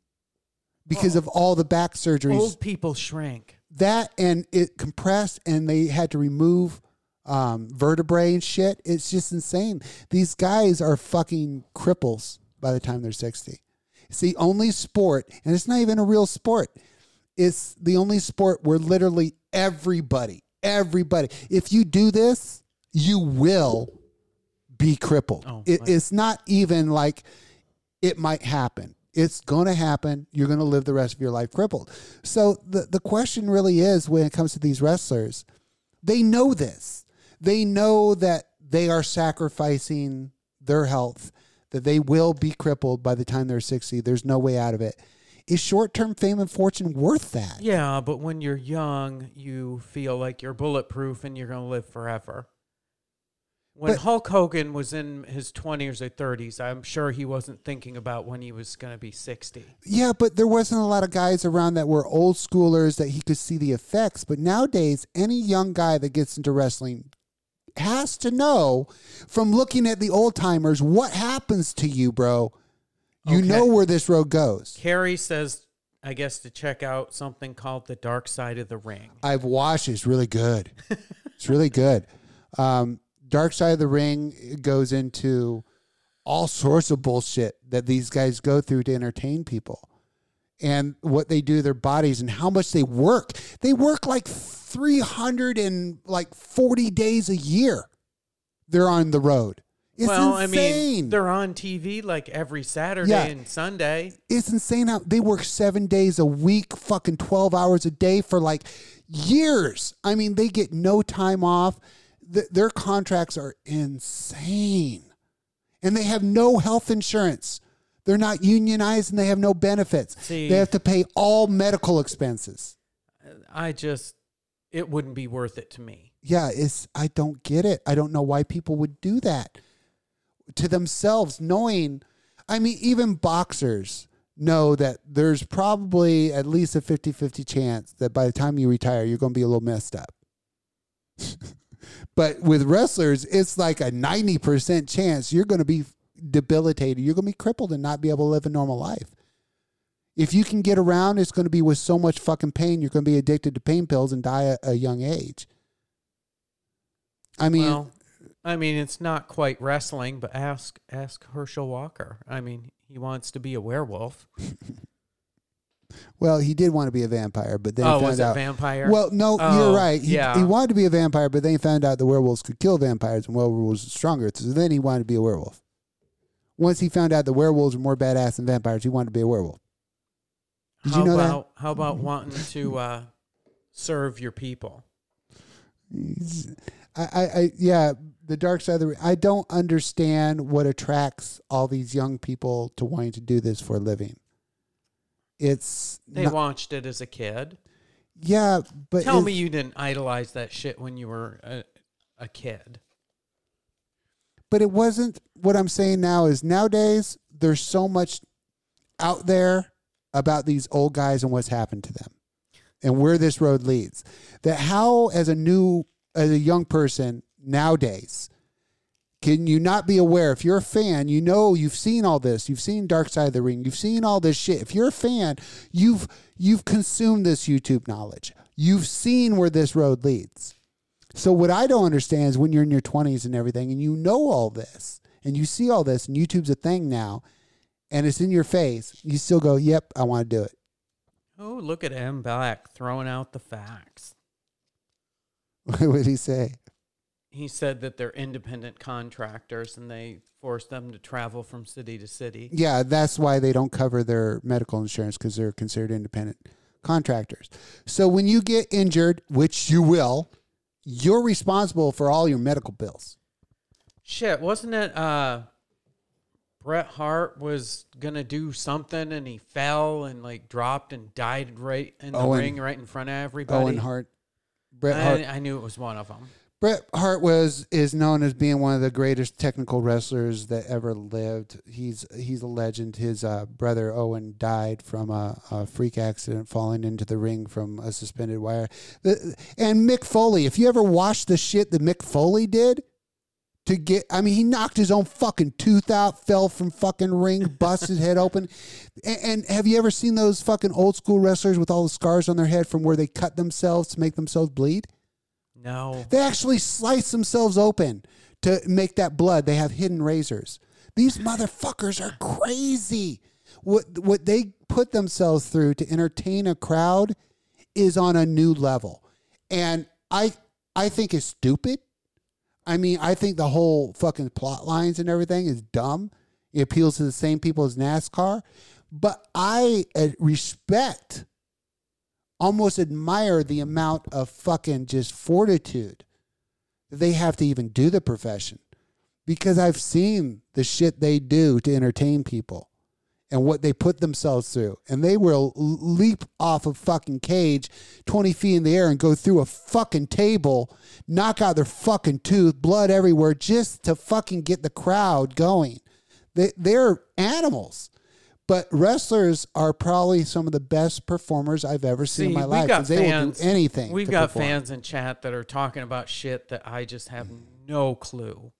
because of all the back surgeries. Old people shrink. that and it compressed and they had to remove um, vertebrae and shit. It's just insane. These guys are fucking cripples by the time they're 60. It's the only sport, and it's not even a real sport. It's the only sport where literally everybody, everybody, if you do this, you will be crippled. Oh, It- it's not even like it might happen. It's going to happen. You're going to live the rest of your life crippled. So the, the question really is when it comes to these wrestlers, they know this. They know that they are sacrificing their health, that they will be crippled by the time they're 60. There's no way out of it. Is short term fame and fortune worth that? Yeah, but when you're young, you feel like you're bulletproof and you're going to live forever. When But- Hulk Hogan was in his 20s or 30s, I'm sure he wasn't thinking about when he was going to be 60. Yeah, but there wasn't a lot of guys around that were old schoolers that he could see the effects. But nowadays, any young guy that gets into wrestling has to know from looking at the old timers what happens to you, bro. You Okay. know where this road goes. Carrie says, I guess, to check out something called The Dark Side of the Ring. I've watched it. It's really good. it's really good. Um, Dark Side of the Ring goes into all sorts of bullshit that these guys go through to entertain people and what they do to their bodies and how much they work. They work like 300 and like 40 days a year. They're on the road. It's well, insane. I mean, they're on TV like every Saturday Yeah. and Sunday. it's insane how they work seven days a week, fucking 12 hours a day for like years. I mean, they get no time off. Th- their contracts are insane. And they have no health insurance. They're not unionized and they have no benefits. See- they have to pay all medical expenses. I just, it wouldn't be worth it to me. Yeah, it's I don't get it. I don't know why people would do that to themselves knowing I mean even boxers know that there's probably at least a 50-50 chance that by the time you retire you're going to be a little messed up. but with wrestlers it's like a 90% chance you're going to be debilitated. You're going to be crippled and not be able to live a normal life. If you can get around, it's going to be with so much fucking pain. You're going to be addicted to pain pills and die at a young age. I mean, well, I mean, it's not quite wrestling, but ask ask Herschel Walker. I mean, he wants to be a werewolf. well, he did want to be a vampire, but then he oh, found was it out. vampire? Well, no, Oh, you're right. He, yeah. he wanted to be a vampire, but then he found out the werewolves could kill vampires and werewolves were stronger. So then he wanted to be a werewolf. Once he found out the werewolves were more badass than vampires, he wanted to be a werewolf. Did how you know that? how about wanting to uh, serve your people? I, I, I, yeah, the dark side of the. I don't understand what attracts all these young people to wanting to do this for a living. It's They not- watched it as a kid. yeah, but Tell me you didn't idolize that shit when you were a, a kid. but it wasn't what I'm saying now is nowadays there's so much out there about these old guys and what's happened to them and where this road leads that how as a new as a young person nowadays can you not be aware if you're a fan you know you've seen all this you've seen dark side of the ring you've seen all this shit if you're a fan you've you've consumed this youtube knowledge you've seen where this road leads so what I don't understand is when you're in your 20s and everything and you know all this and you see all this and YouTube's a thing now and it's in your face, you still go, "Yep, I want to do it." Oh, look at M. Black throwing out the facts. what did he say? He said that they're independent contractors and they force them to travel from city to city. Yeah, that's why they don't cover their medical insurance because they're considered independent contractors. So when you get injured, which you will, you're responsible for all your medical bills. Shit, wasn't it uh Bret Hart was gonna do something and he fell and like dropped and died right in the Owen- ring right in front of everybody. Owen Hart, Bret Hart, I, I knew it was one of them. Bret Hart was is known as being one of the greatest technical wrestlers that ever lived. He's he's a legend. His uh, brother Owen died from a, a freak accident falling into the ring from a suspended wire. The, and Mick Foley, if you ever watched the shit that Mick Foley did to get. I mean, he knocked his own fucking tooth out, fell from fucking ring, busted his head open. And, and have you ever seen those fucking old school wrestlers with all the scars on their head from where they cut themselves to make themselves bleed? No. They actually slice themselves open to make that blood. They have hidden razors. These motherfuckers are crazy. What what they put themselves through to entertain a crowd is on a new level. And I I think it's stupid. I mean, I think the whole fucking plot lines and everything is dumb. It appeals to the same people as NASCAR, but I uh, respect almost admire the amount of fucking just fortitude that they have to even do the profession because I've seen the shit they do to entertain people and what they put themselves through. And they will leap off a fucking cage 20 feet in the air and go through a fucking table, knock out their fucking tooth, blood everywhere, just to fucking get the crowd going. They, they're animals. But wrestlers are probably some of the best performers I've ever seen in my life got they will do anything. We've got perform. fans in chat that are talking about shit that I just have no clue.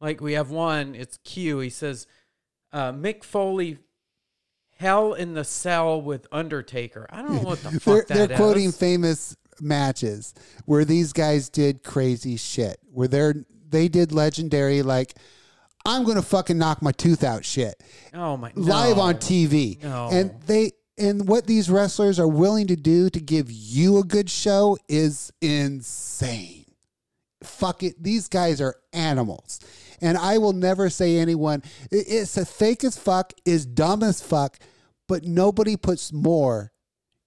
Like we have one, it's Q. He says, uh, Mick Foley, Hell in the Cell with Undertaker. I don't know what the they're, fuck they're that quoting famous matches where these guys did crazy shit where they're they did legendary like i'm gonna fucking knock my tooth out shit oh my! God. Live no. on tv No. and they and what these wrestlers are willing to do to give you a good show is insane fuck it these guys are animals and i will never say anyone it's a fake as fuck is dumb as fuck but nobody puts more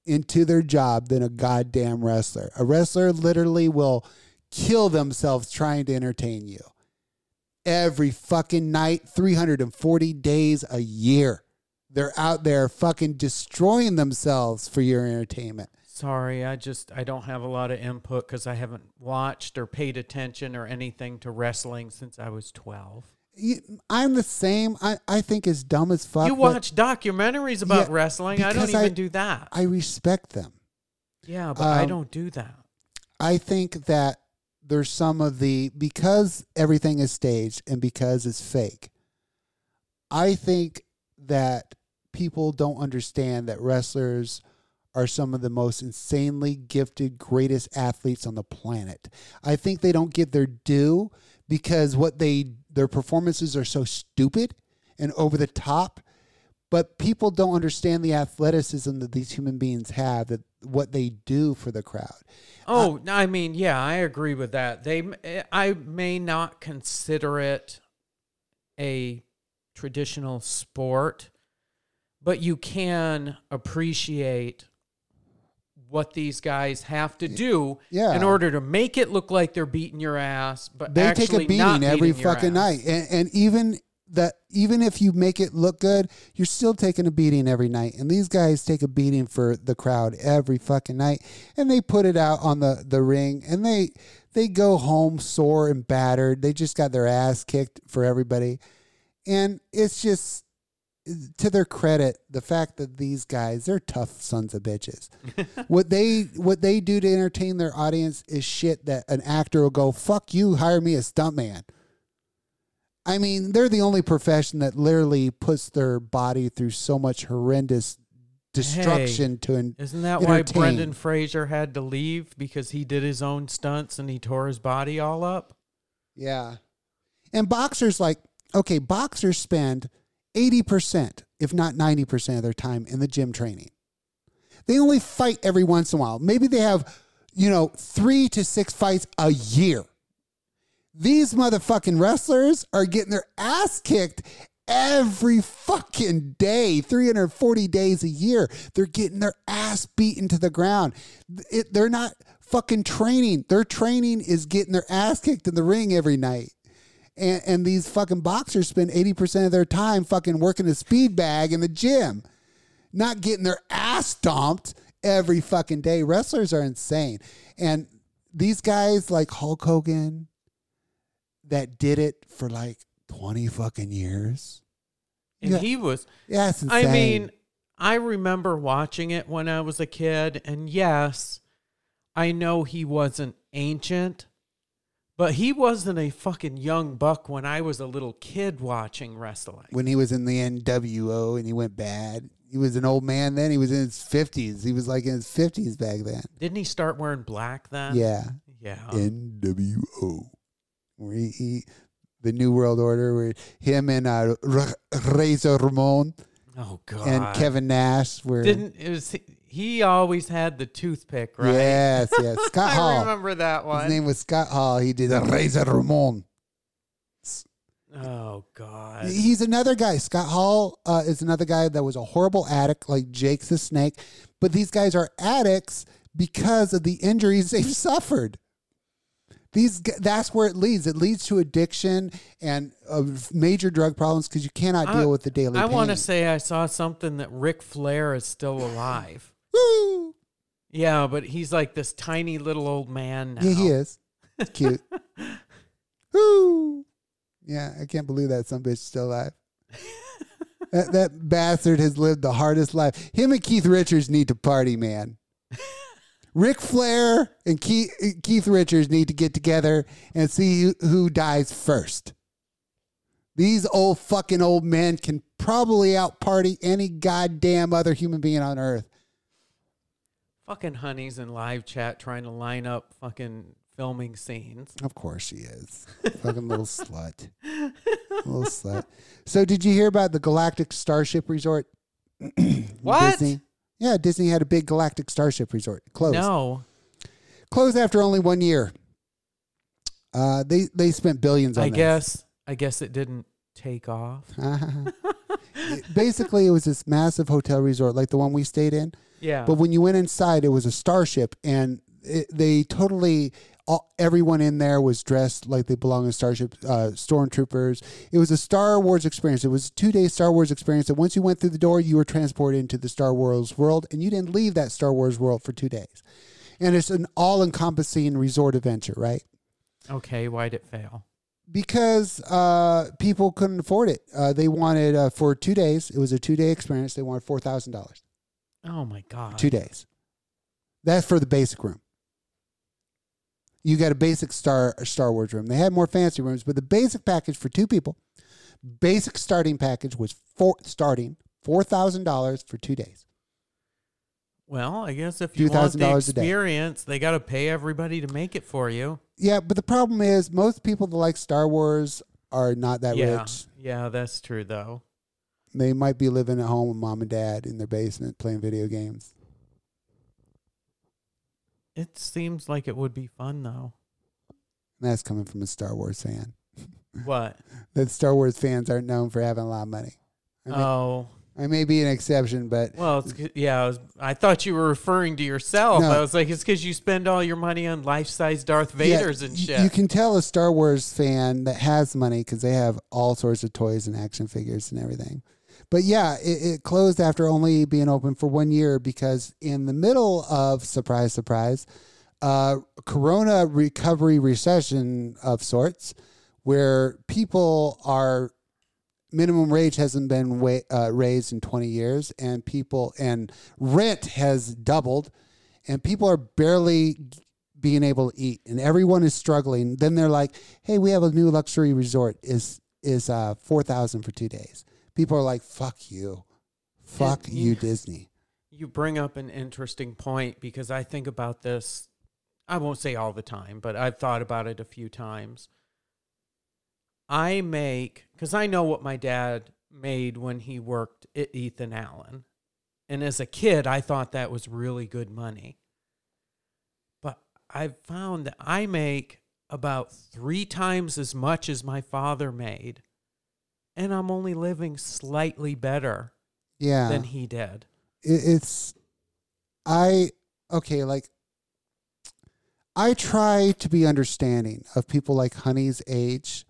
into their job than a goddamn wrestler. A wrestler literally will kill themselves trying to entertain you. Every fucking night, 340 days a year. They're out there fucking destroying themselves for your entertainment. Sorry, I just I don't have a lot of input because I haven't watched or paid attention or anything to wrestling since I was twelve. I'm the same. I, I think it's dumb as fuck. you watch documentaries about Yeah, wrestling. I don't even I- do that. I respect them. yeah, but I um, don't do that. I think that there's some of the because everything is staged and because it's fake. I think that people don't understand that wrestlers are some of the most insanely gifted, greatest athletes on the planet. I think they don't get their due because what they their performances are so stupid and over the top. But people don't understand the athleticism that these human beings have, that what they do for the crowd. Oh, no, I mean, yeah, I agree with that. They, I may not consider it a traditional sport, but you can appreciate what these guys have to do Yeah. in order to make it look like they're beating your ass, but they take a beating every fucking ass. night and, and even that even if you make it look good you're still taking a beating every night. And these guys take a beating for the crowd every fucking night. And they put it out on the the ring. And they they go home sore and battered. They just got their ass kicked for everybody. And it's just to their credit the fact that these guys they're tough sons of bitches. What they what they do to entertain their audience is shit that an actor will go fuck you hire me a stuntman i mean they're the only profession that literally puts their body through so much horrendous destruction to en- Isn't that why. Brendan Fraser had to leave? Because he did his own stunts and he tore his body all up? yeah. And boxers like okay boxers spend 80% if not 90% of their time in the gym training. They only fight every once in a while. Maybe they have you know three to six fights a year these motherfucking wrestlers are getting their ass kicked every fucking day 340 days a year. They're getting their ass beaten to the ground. It, they're not fucking training. Their training is getting their ass kicked in the ring every night. And, and these fucking boxers spend 80% of their time fucking working a speed bag in the gym. Not getting their ass stomped every fucking day. Wrestlers are insane. And these guys like hulk hogan that did it for like 20 fucking years. And Yeah. he was Yeah, it's I mean, I remember watching it when I was a kid, and yes, I know he wasn't ancient, But he wasn't a fucking young buck when I was a little kid watching wrestling. When he was in the NWO and he went bad, he was an old man then. He was in his 50s. He was like in his 50s back then. Didn't he start wearing black then? Yeah. Yeah. NWO. Where he, he, the New World Order, where him and uh, Razor Ramon oh god. and Kevin Nash were. didn't it was he always had the toothpick, right? Yes, yes. Scott I Hall. remember that one. His name was Scott Hall. He did a Razor Ramon. oh god. He's another guy. Scott Hall uh, is another guy that was a horrible addict, like Jake the Snake. But these guys are addicts because of the injuries they've suffered. These that's where it leads. It leads to addiction and uh, major drug problems because you cannot I- deal with the daily. I want to say I saw something that Ric Flair is still alive. Woo! Yeah, but he's like this tiny little old man now. Yeah, he is. It's cute. Woo! Yeah, I can't believe that some bitch is still alive. that, that bastard has lived the hardest life. Him and Keith Richards need to party, man. Ric Flair and Keith, Keith Richards need to get together and see who, dies first. These old fucking old men can probably out party any goddamn other human being on earth. Fucking honey's in live chat trying to line up fucking filming scenes. Of course she is. Fucking little slut. Little slut. So did you hear about the Galactic Starship Resort? What? Disney? Yeah, Disney had a big Galactic Starship Resort. Closed. No. Closed after only one year. Uh, they they spent billions on I this. guess I guess it didn't take off. Basically, it was this massive hotel resort like the one we stayed in. Yeah. But when you went inside, it was a starship, and it, they totally all, everyone in there was dressed like they belong in Starship uh, Stormtroopers. It was a Star Wars experience. It was a two day Star Wars experience. And once you went through the door, you were transported into the Star Wars world, and you didn't leave that Star Wars world for two days. And it's an all encompassing resort adventure, right? okay, why'd it fail? because uh, people couldn't afford it. Uh, they wanted uh, for two days. It was a two day experience. They wanted four thousand dollars. Oh my god. Two days. That's for the basic room. You got a basic Star Star Wars room. They had more fancy rooms, but the basic package for two people, basic starting package was four starting four thousand dollars for two days. Well, I guess if you want the $2,000 experience, they got to pay everybody to make it for you. Yeah, but the problem is most people that like Star Wars are not that yeah. rich. Yeah, that's true though. They might be living at home with mom and dad in their basement playing video games. It seems like it would be fun though. That's coming from a Star Wars fan. What? That Star Wars fans aren't known for having a lot of money. I may, Oh, I may be an exception, but well, it's yeah. I, was, I thought you were referring to yourself. No. I was like, it's because you spend all your money on life-size Darth yeah, Vaders and shit. You can tell a Star Wars fan that has money because they have all sorts of toys and action figures and everything. But yeah, it, it closed after only being open for one year because in the middle of surprise, surprise, uh, Corona recovery recession of sorts, where people are minimum wage hasn't been wa- uh, raised in 20 years and people and rent has doubled and people are barely being able to eat and everyone is struggling. Then they're like hey we have a new luxury resort. Is is uh 4000 for 2 days people are like fuck you fuck you you- disney You bring up an interesting point because I think about this. I won't say all the time, but I've thought about it a few times. I make, because I know what my dad made when he worked at Ethan Allen. And as a kid, I thought that was really good money. But I've found that I make about three times as much as my father made. And I'm only living slightly better yeah than he did. it's i okay like i try to be understanding of people like honey's age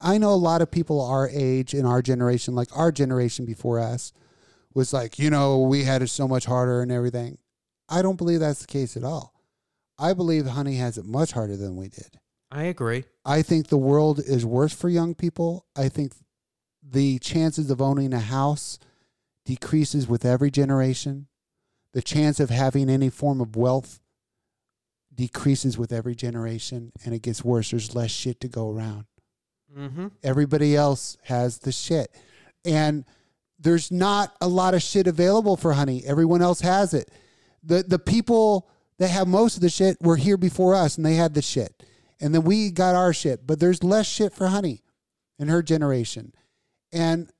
i know a lot of people our age in our generation like our generation before us was like you know we had it so much harder and everything i don't believe that's the case at all i believe honey has it much harder than we did I agree. I think the world is worse for young people. I think the chances of owning a house decreases with every generation. The chance of having any form of wealth decreases with every generation and it gets worse. There's less shit to go around. Mm-hmm. Everybody else has the shit. And there's not a lot of shit available for honey. Everyone else has it. The the people that have most of the shit were here before us and they had the shit. And then we got our shit. But there's less shit for honey in her generation. And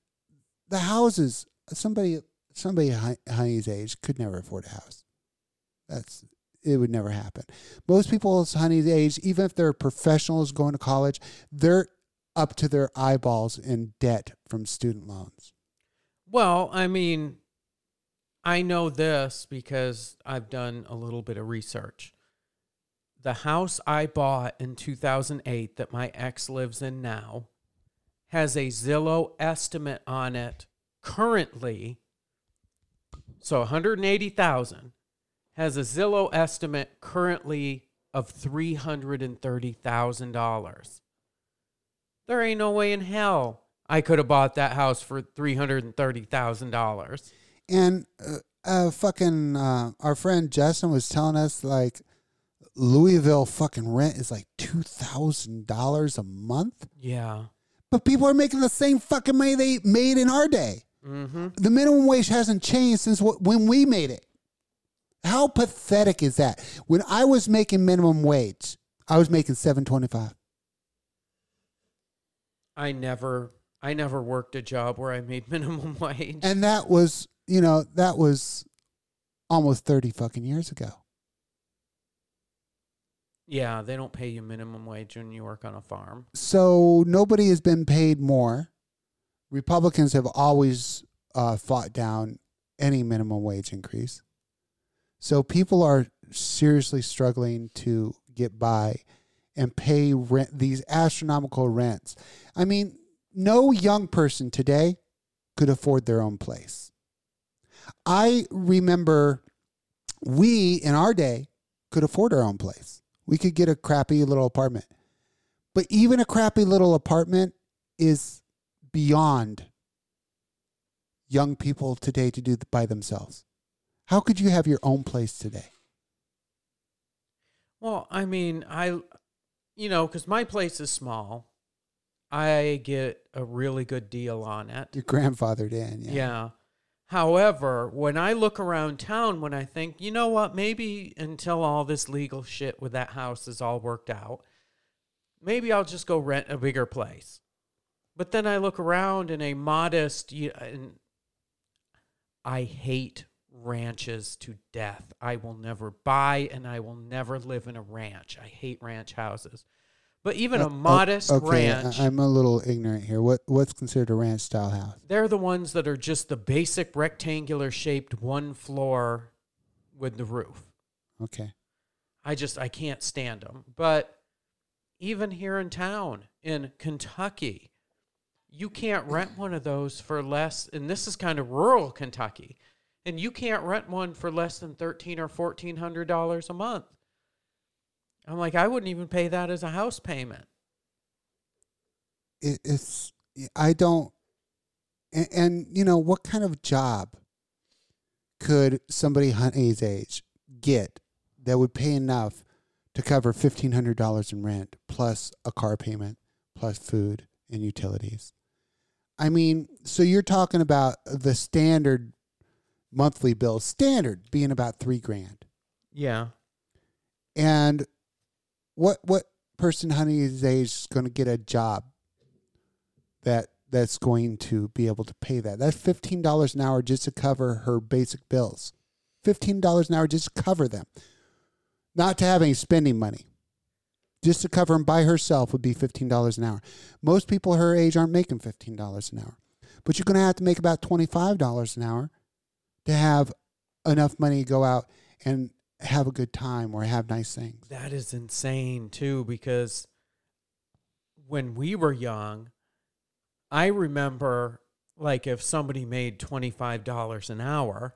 the houses, somebody somebody Hon- honey's age could never afford a house. That's it would never happen. Most people's honey's age, even if they're professionals going to college, they're up to their eyeballs in debt from student loans. Well, I mean, I know this because I've done a little bit of research. The house I bought in 2008 that my ex lives in now has a Zillow estimate on it currently. So 180,000 has a Zillow estimate currently of $330,000. There ain't no way in hell I could have bought that house for $330,000. And uh, uh, fucking uh, our friend Justin was telling us like Louisville fucking rent is like two thousand dollars a month, Yeah. But people are making the same fucking money they made in our day. Mm-hmm. The minimum wage hasn't changed since wh- when we made it. How pathetic is that? When I was making minimum wage, I was making seven twenty five. I never I never worked a job where I made minimum wage. And that was, you know, that was almost 30 fucking years ago. Yeah, they don't pay you minimum wage when you work on a farm. So nobody has been paid more. Republicans have always uh, fought down any minimum wage increase. So people are seriously struggling to get by and pay rent these astronomical rents. I mean, no young person today could afford their own place. I remember we in our day could afford our own place. We could get a crappy little apartment. But even a crappy little apartment is beyond young people today to do by themselves. How could you have your own place today? Well, I mean, I you know, cuz my place is small. I get a really good deal on it. Your grandfather did, yeah. Yeah. However, when I look around town, when I think, you know what, maybe until all this legal shit with that house is all worked out, maybe I'll just go rent a bigger place. But then I look around in a modest, you- and I hate ranches to death. I will never buy and I will never live in a ranch. I hate ranch houses. But even Uh, a modest o- okay, ranch. I, am a little ignorant here. What what's considered a ranch style house? They're the ones that are just the basic rectangular shaped one floor with the roof. Okay. I just I can't stand them. But even here in town in Kentucky, you can't rent one of those for less and this is kind of rural Kentucky. And you can't rent one for less than thirteen or fourteen hundred dollars a month. I'm like, I wouldn't even pay that as a house payment. It, it's I don't and, and you know what kind of job could somebody Honey's age get that would pay enough to cover fifteen hundred dollars in rent plus a car payment plus food and utilities? I mean, so you're talking about the standard monthly bill, standard being about three grand. Yeah. And what what person Honey's age is going to get a job that that's going to be able to pay that? That's fifteen dollars an hour just to cover her basic bills. Fifteen dollars an hour just to cover them, not to have any spending money. Just to cover them by herself would be fifteen dollars an hour. Most people her age aren't making fifteen dollars an hour, but you're going to have to make about twenty five dollars an hour to have enough money to go out and have a good time or have nice things. That is insane too, because when we were young, I remember like if somebody made twenty five dollars an hour,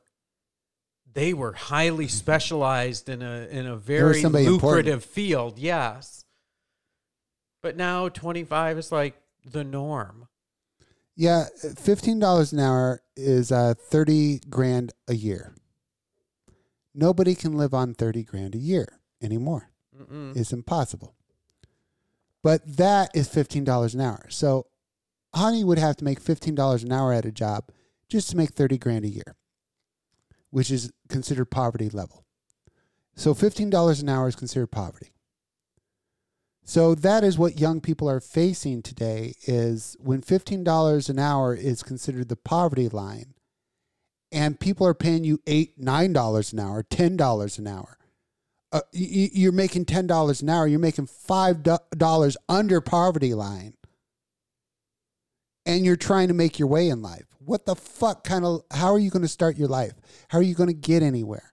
they were highly specialized in a in a very lucrative important. field. Yes, but now twenty five is like the norm. Yeah, fifteen dollars an hour is uh, thirty grand a year. Nobody can live on thirty grand a year. anymore. It's impossible. But that is $15 an hour. So Honey would have to make $15 an hour at a job just to make 30 grand a year, which is considered poverty level. So $15 an hour is considered poverty. So that is what young people are facing today is when $15 an hour is considered the poverty line and people are paying you eight, nine dollars an hour, ten dollars an hour. Uh, you, you're making ten dollars an hour. You're making five dollars under poverty line, and you're trying to make your way in life. What the fuck kind of? How are you going to start your life? How are you going to get anywhere?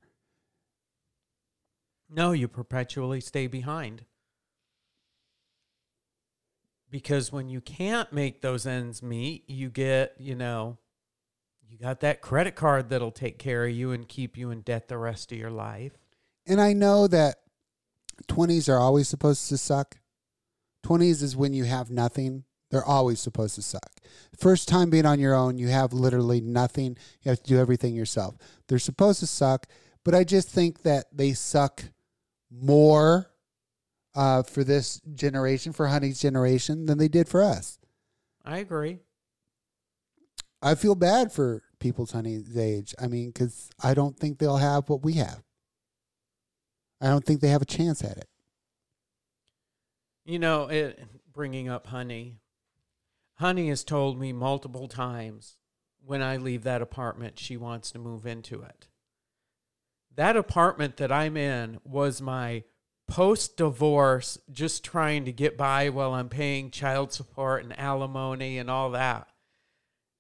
No, you perpetually stay behind. Because when you can't make those ends meet, you get, you know, you got that credit card that'll take care of you and keep you in debt the rest of your life. And I know that 20s are always supposed to suck. 20s is when you have nothing. They're always supposed to suck. First time being on your own, you have literally nothing. You have to do everything yourself. They're supposed to suck, but I just think that they suck more uh, for this generation, for Honey's generation, than they did for us. I agree. I feel bad for people's Honey's age. I mean, because I don't think they'll have what we have. I don't think they have a chance at it. You know, it, bringing up Honey, Honey has told me multiple times when I leave that apartment, she wants to move into it. That apartment that I'm in was my post divorce, just trying to get by while I'm paying child support and alimony and all that.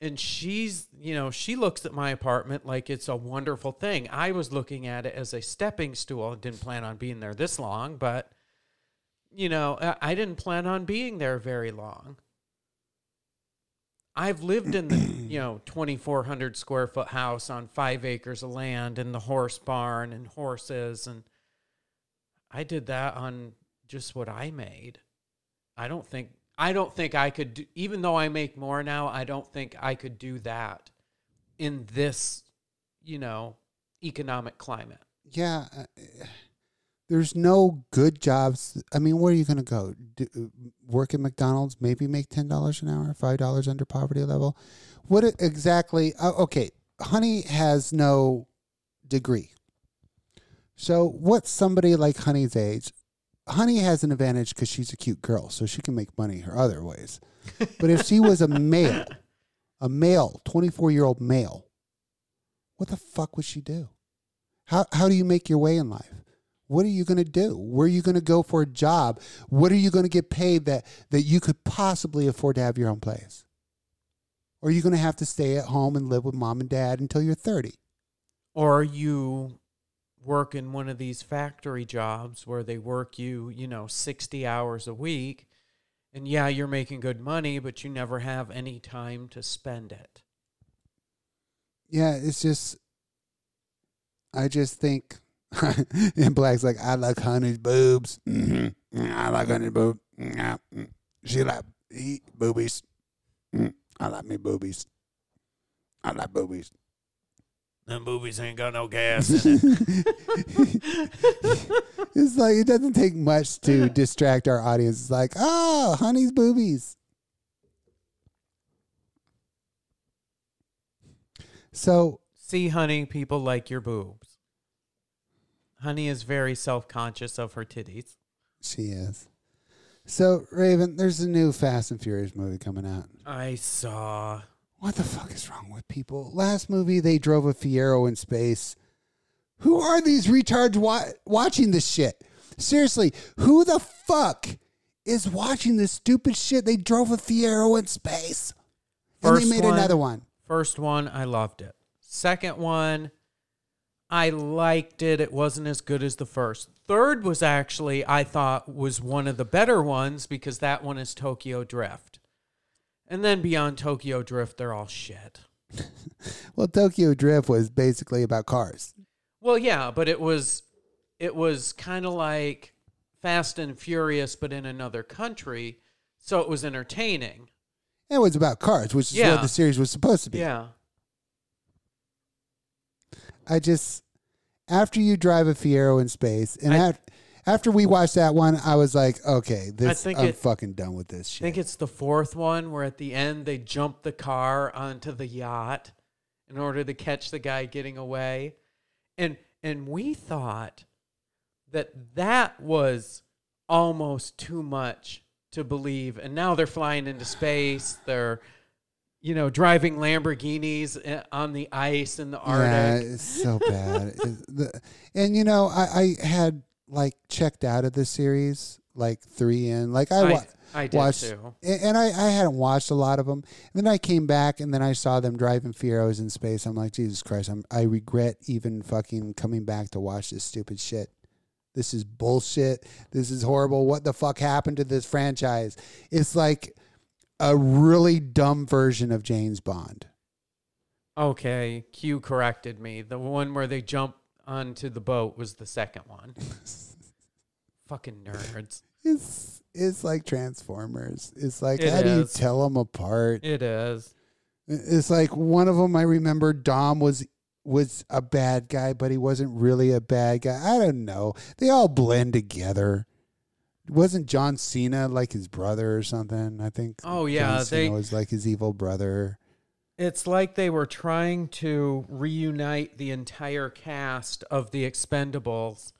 And she's, you know, she looks at my apartment like it's a wonderful thing. I was looking at it as a stepping stool. I didn't plan on being there this long, but, you know, I- I didn't plan on being there very long. I've lived in the, you know, 2,400 square foot house on five acres of land and the horse barn and horses. And I did that on just what I made. I don't think, I don't think I could, do, even though I make more now, I don't think I could do that in this, you know, economic climate. Yeah, uh, there's no good jobs. I mean, where are you going to go? Do, work at McDonald's? Maybe make ten dollars an hour, five dollars under poverty level. What exactly? Uh, okay, Honey has no degree. So, what's somebody like Honey's age? Honey has an advantage because she's a cute girl, so she can make money her other ways. But if she was a male, a male, 24 year old male, what the fuck would she do? How, how do you make your way in life? What are you going to do? Where are you going to go for a job? What are you going to get paid that, that you could possibly afford to have your own place? Or are you going to have to stay at home and live with mom and dad until you're 30? or are you work in one of these factory jobs where they work you, you know, 60 hours a week. And yeah, you're making good money, but you never have any time to spend it. Yeah, it's just, I just think, and Black's like, I like honey's boobs. hmm I like honey's boobs. Yeah. mm. She like eat boobies. Mm. I like me boobies. I like boobies. Them movies ain't got no gas in it. it's like it doesn't take much to distract our audience. It's like, oh, honey's boobies. So See, honey, people like your boobs. Honey is very self conscious of her titties. she is. So Raven, there's a new Fast and Furious movie coming out. I saw. What the fuck is wrong with people? Last movie they drove a Fiero in space. Who are these retards wa- watching this shit? Seriously, who the fuck is watching this stupid shit? They drove a Fiero in space. and they made one- another one. First one, I loved it. Second one, I liked it. It wasn't as good as the first. Third was actually, I thought, was one of the better ones because that one is Tokyo Drift. And then beyond Tokyo Drift, they're all shit. Well, Tokyo Drift was basically about cars. Well, yeah, but it was it was kind of like Fast and Furious, but in another country. So it was entertaining. It was about cars, which is Yeah. what the series was supposed to be. Yeah. I just after you drive a Fiero in space, and I- af- After we watched that one, I was like, okay, this think I'm it- fucking done with this I think it's the fourth one where at the end they jump the car onto the yacht in order to catch the guy getting away. And and we thought that that was almost too much to believe. And now they're flying into space. They're you know, driving Lamborghinis uh, on the ice in the Yeah, Arctic. it's so bad. And you know, I, I had like checked out of the series like three in. Like I, I, wa- I did watched, too. and and I, I hadn't watched a lot of them. And then I came back, and then I saw them driving Fieros in space. I'm like, Jesus Christ! I'm I regret even fucking coming back to watch this stupid shit. This is bullshit. This is horrible. What the fuck happened to this franchise? It's like a really dumb version of James Bond. Okay, Q corrected me. The one where they jump onto the boat was the second one. Fucking nerds. It's it's like Transformers. It's like It how do you tell them apart? It is. It's like one of them. I remember Dom was was a bad guy, but he wasn't really a bad guy. I don't know. They all blend together. Wasn't John Cena like his brother or something? I think. Oh, yeah, John Cena they- was like his evil brother. It's like they were trying to reunite the entire cast of the Expendables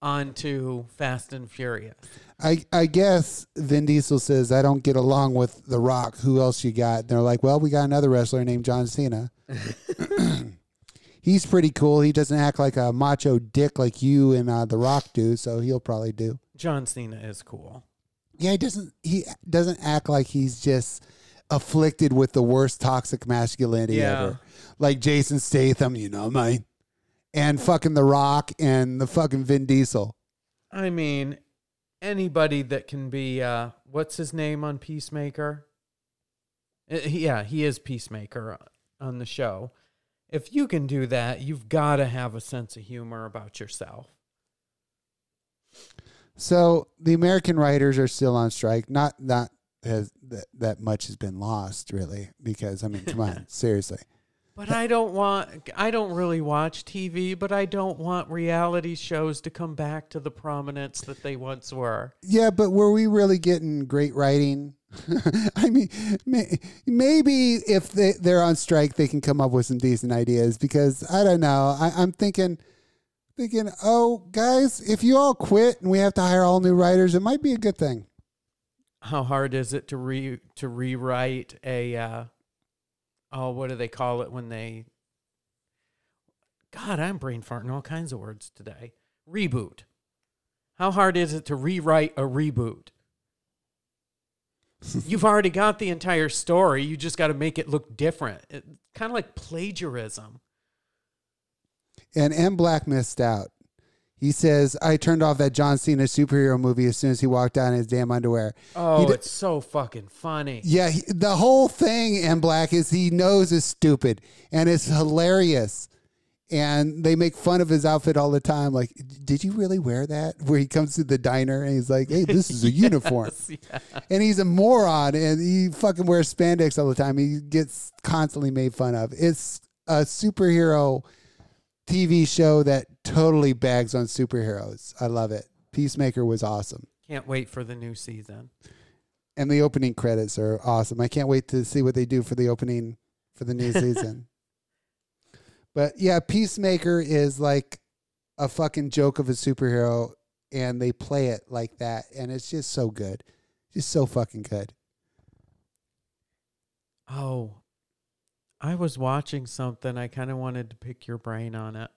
onto Fast and Furious. I I guess Vin Diesel says I don't get along with The Rock. Who else you got? And they're like, well, we got another wrestler named John Cena. He's pretty cool. He doesn't act like a macho dick like you and uh, The Rock do, so he'll probably do. John Cena is cool. Yeah, he doesn't. He doesn't act like he's just afflicted with the worst toxic masculinity Yeah. ever, like Jason Statham. You know, mine, and fucking The Rock and the fucking Vin Diesel. I mean, anybody that can be uh what's his name on Peacemaker? Uh, yeah, he is Peacemaker on the show. If you can do that, you've got to have a sense of humor about yourself. So the American writers are still on strike. Not not has that that much has been lost really because I mean, come on, seriously. But I don't want I don't really watch TV, but I don't want reality shows to come back to the prominence that they once were. Yeah, but were we really getting great writing? I mean, may, maybe if they, they're on strike, they can come up with some decent ideas. Because I don't know. I, I'm thinking, thinking, oh, guys, if you all quit and we have to hire all new writers, it might be a good thing. How hard is it to re to rewrite a uh oh what do they call it when they God, I'm brain farting all kinds of words today. Reboot. How hard is it to rewrite a reboot? You've already got the entire story. You just got to make it look different. It's kind of like plagiarism. And M. Black missed out. He says, I turned off that John Cena superhero movie as soon as he walked out in his damn underwear. Oh, d- it's so fucking funny. Yeah, he, the whole thing, in Black, is he knows is stupid and it's hilarious. And they make fun of his outfit all the time. Like, did you really wear that? Where he comes to the diner and he's like, hey, this is a uniform. Yeah. And he's a moron and he fucking wears spandex all the time. He gets constantly made fun of. It's a superhero TV show that totally bags on superheroes. I love it. Peacemaker was awesome. Can't wait for the new season. And the opening credits are awesome. I can't wait to see what they do for the opening for the new season. But yeah, Peacemaker is like a fucking joke of a superhero and they play it like that and it's just so good. Just so fucking good. Oh, I was watching something. I kind of wanted to pick your brain on it.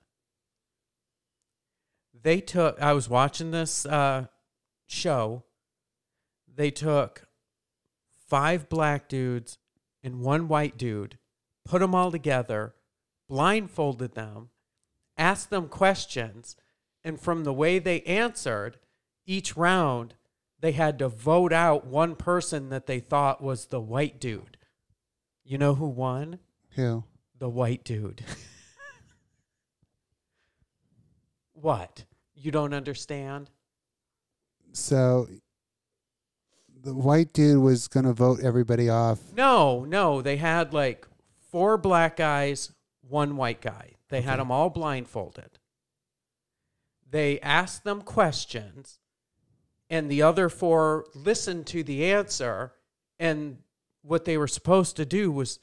They took, I was watching this uh, show. They took five black dudes and one white dude, put them all together, blindfolded them, asked them questions, and from the way they answered each round, they had to vote out one person that they thought was the white dude. You know who won? Who? The white dude. what? You don't understand? So the white dude was going to vote everybody off. No, no. They had like four black guys, one white guy. They had them all blindfolded. They asked them questions, and the other four listened to the answer. And what they were supposed to do was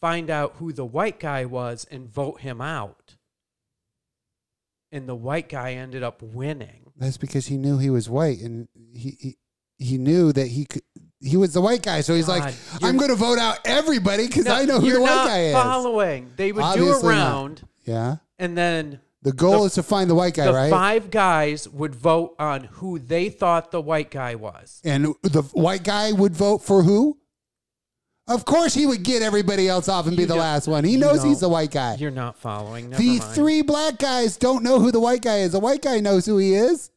find out who the white guy was and vote him out. And the white guy ended up winning. That's because he knew he was white, and he he, he knew that he could. He was the white guy, so he's like, "I'm going to vote out everybody because I know who the white not guy is." Following, they would Obviously do a round, Yeah. and then The goal The- is to find the white guy, the right? five guys would vote on who they thought the white guy was. and the white guy would vote for who? Of course, he would get everybody else off and be You the don't- last one. He you knows he's the white guy. You're not following. Never The mind. three black guys don't know who the white guy is. The white guy knows who he is.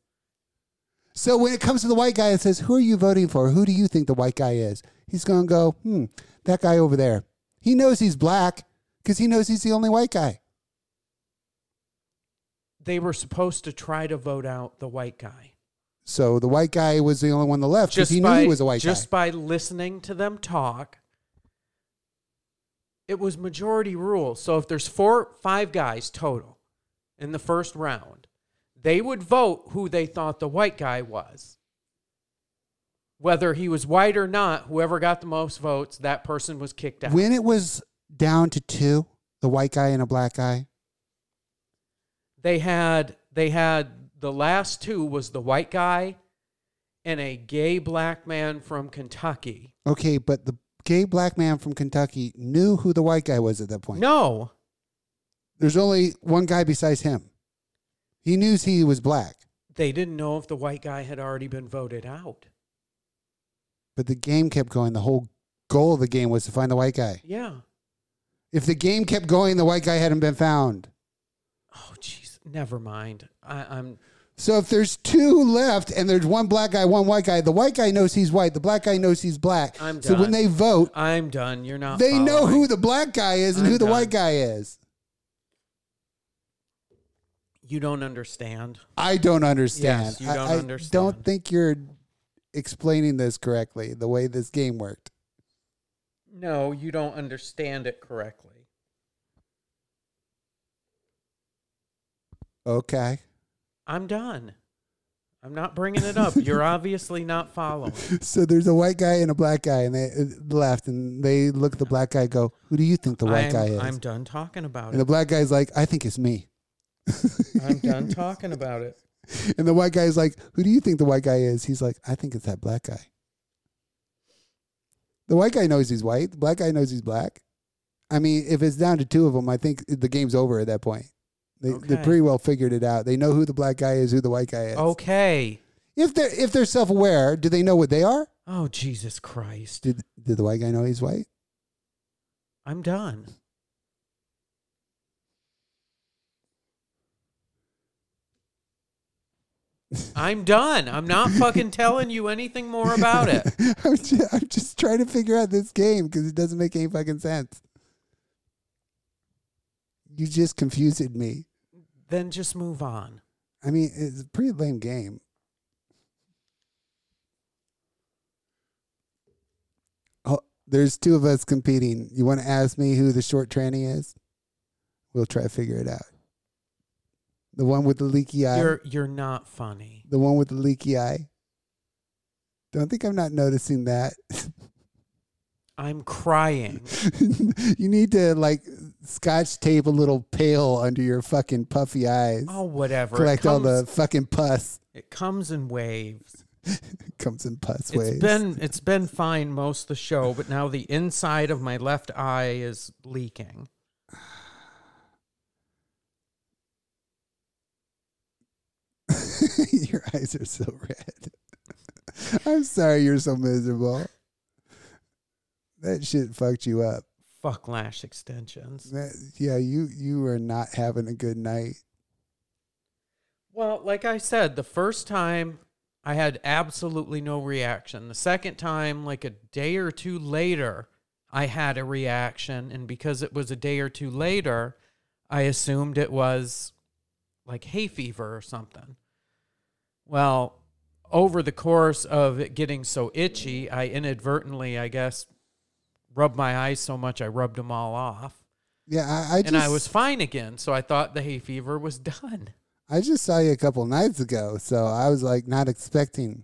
So when it comes to the white guy, it says, Who are you voting for? Who do you think the white guy is? He's going to go, Hmm, that guy over there. He knows he's black because he knows he's the only white guy. They were supposed to try to vote out the white guy. So the white guy was the only one that left because he knew he was a white guy. just guy. by listening to them talk. It was majority rule. So if there's four, five guys total in the first round, they would vote who they thought the white guy was. Whether he was white or not, whoever got the most votes, that person was kicked out. When it was down to two, the white guy and a black guy, they had they had the last two was the white guy and a gay black man from Kentucky. okay, but the gay black man from Kentucky knew who the white guy was at that point. No, There's only one guy besides him. He knew he was black, they didn't know if the white guy had already been voted out. but the game kept going. The whole goal of the game was to find the white guy. Yeah. If the game kept going, the white guy hadn't been found. Oh, jeez. Never mind. I, I'm. So if there's two left and there's one black guy, one white guy, the white guy knows he's white, the black guy knows he's black. I'm so when they vote, I'm done. You're not. they know following. who the black guy is and I'm who the done. white guy is. You don't understand. I don't understand. Yes, you I- don't I, understand. don't think you're explaining this correctly, the way this game worked. No, you don't understand it correctly. Okay. I'm done. I'm not bringing it up. You're obviously not following. So there's a white guy and a black guy, and they uh, left, and they look at the black guy, go, "Who do you think the white I'm, guy is?" I'm done talking about it. and the black guy's like, "I think it's me." I'm done talking about it. And the white guy's like, "Who do you think the white guy is?" He's like, "I think it's that black guy." The white guy knows he's white. The black guy knows he's black. I mean, if it's down to two of them, I think the game's over at that point. They they pretty well figured it out. They know who the black guy is, who the white guy is. Okay. If they're if they're self aware, do they know what they are? Oh Jesus Christ. Did did the white guy know he's white? I'm done. I'm done. I'm not fucking telling you anything more about it. I'm, just, I'm just trying to figure out this game because it doesn't make any fucking sense. You just confused me. Then just move on. I mean, it's a pretty lame game. Oh, there's two of us competing. You want to ask me who the short tranny is? We'll try to figure it out. The one with the leaky eye. You're you're not funny. the one with the leaky eye. Don't think I'm not noticing that. I'm crying. you need to like scotch tape a little pail under your fucking puffy eyes. Oh, whatever. Collect it all the fucking pus. It comes in waves. It comes in pus It's waves. been it's been fine most of the show, but now the inside of my left eye is leaking. your eyes are so red. I'm sorry you're so miserable. That shit fucked you up. Fuck lash extensions. That, yeah, you you are not having a good night. Well, like I said, the first time I had absolutely no reaction. The second time, like a day or two later, I had a reaction. And because it was a day or two later, I assumed it was like hay fever or something. Well, over the course of it getting so itchy, I inadvertently, I guess, rubbed my eyes so much I rubbed them all off. Yeah, I, I just and I was fine again. So I thought the hay fever was done. I just saw you a couple nights ago, so I was like not expecting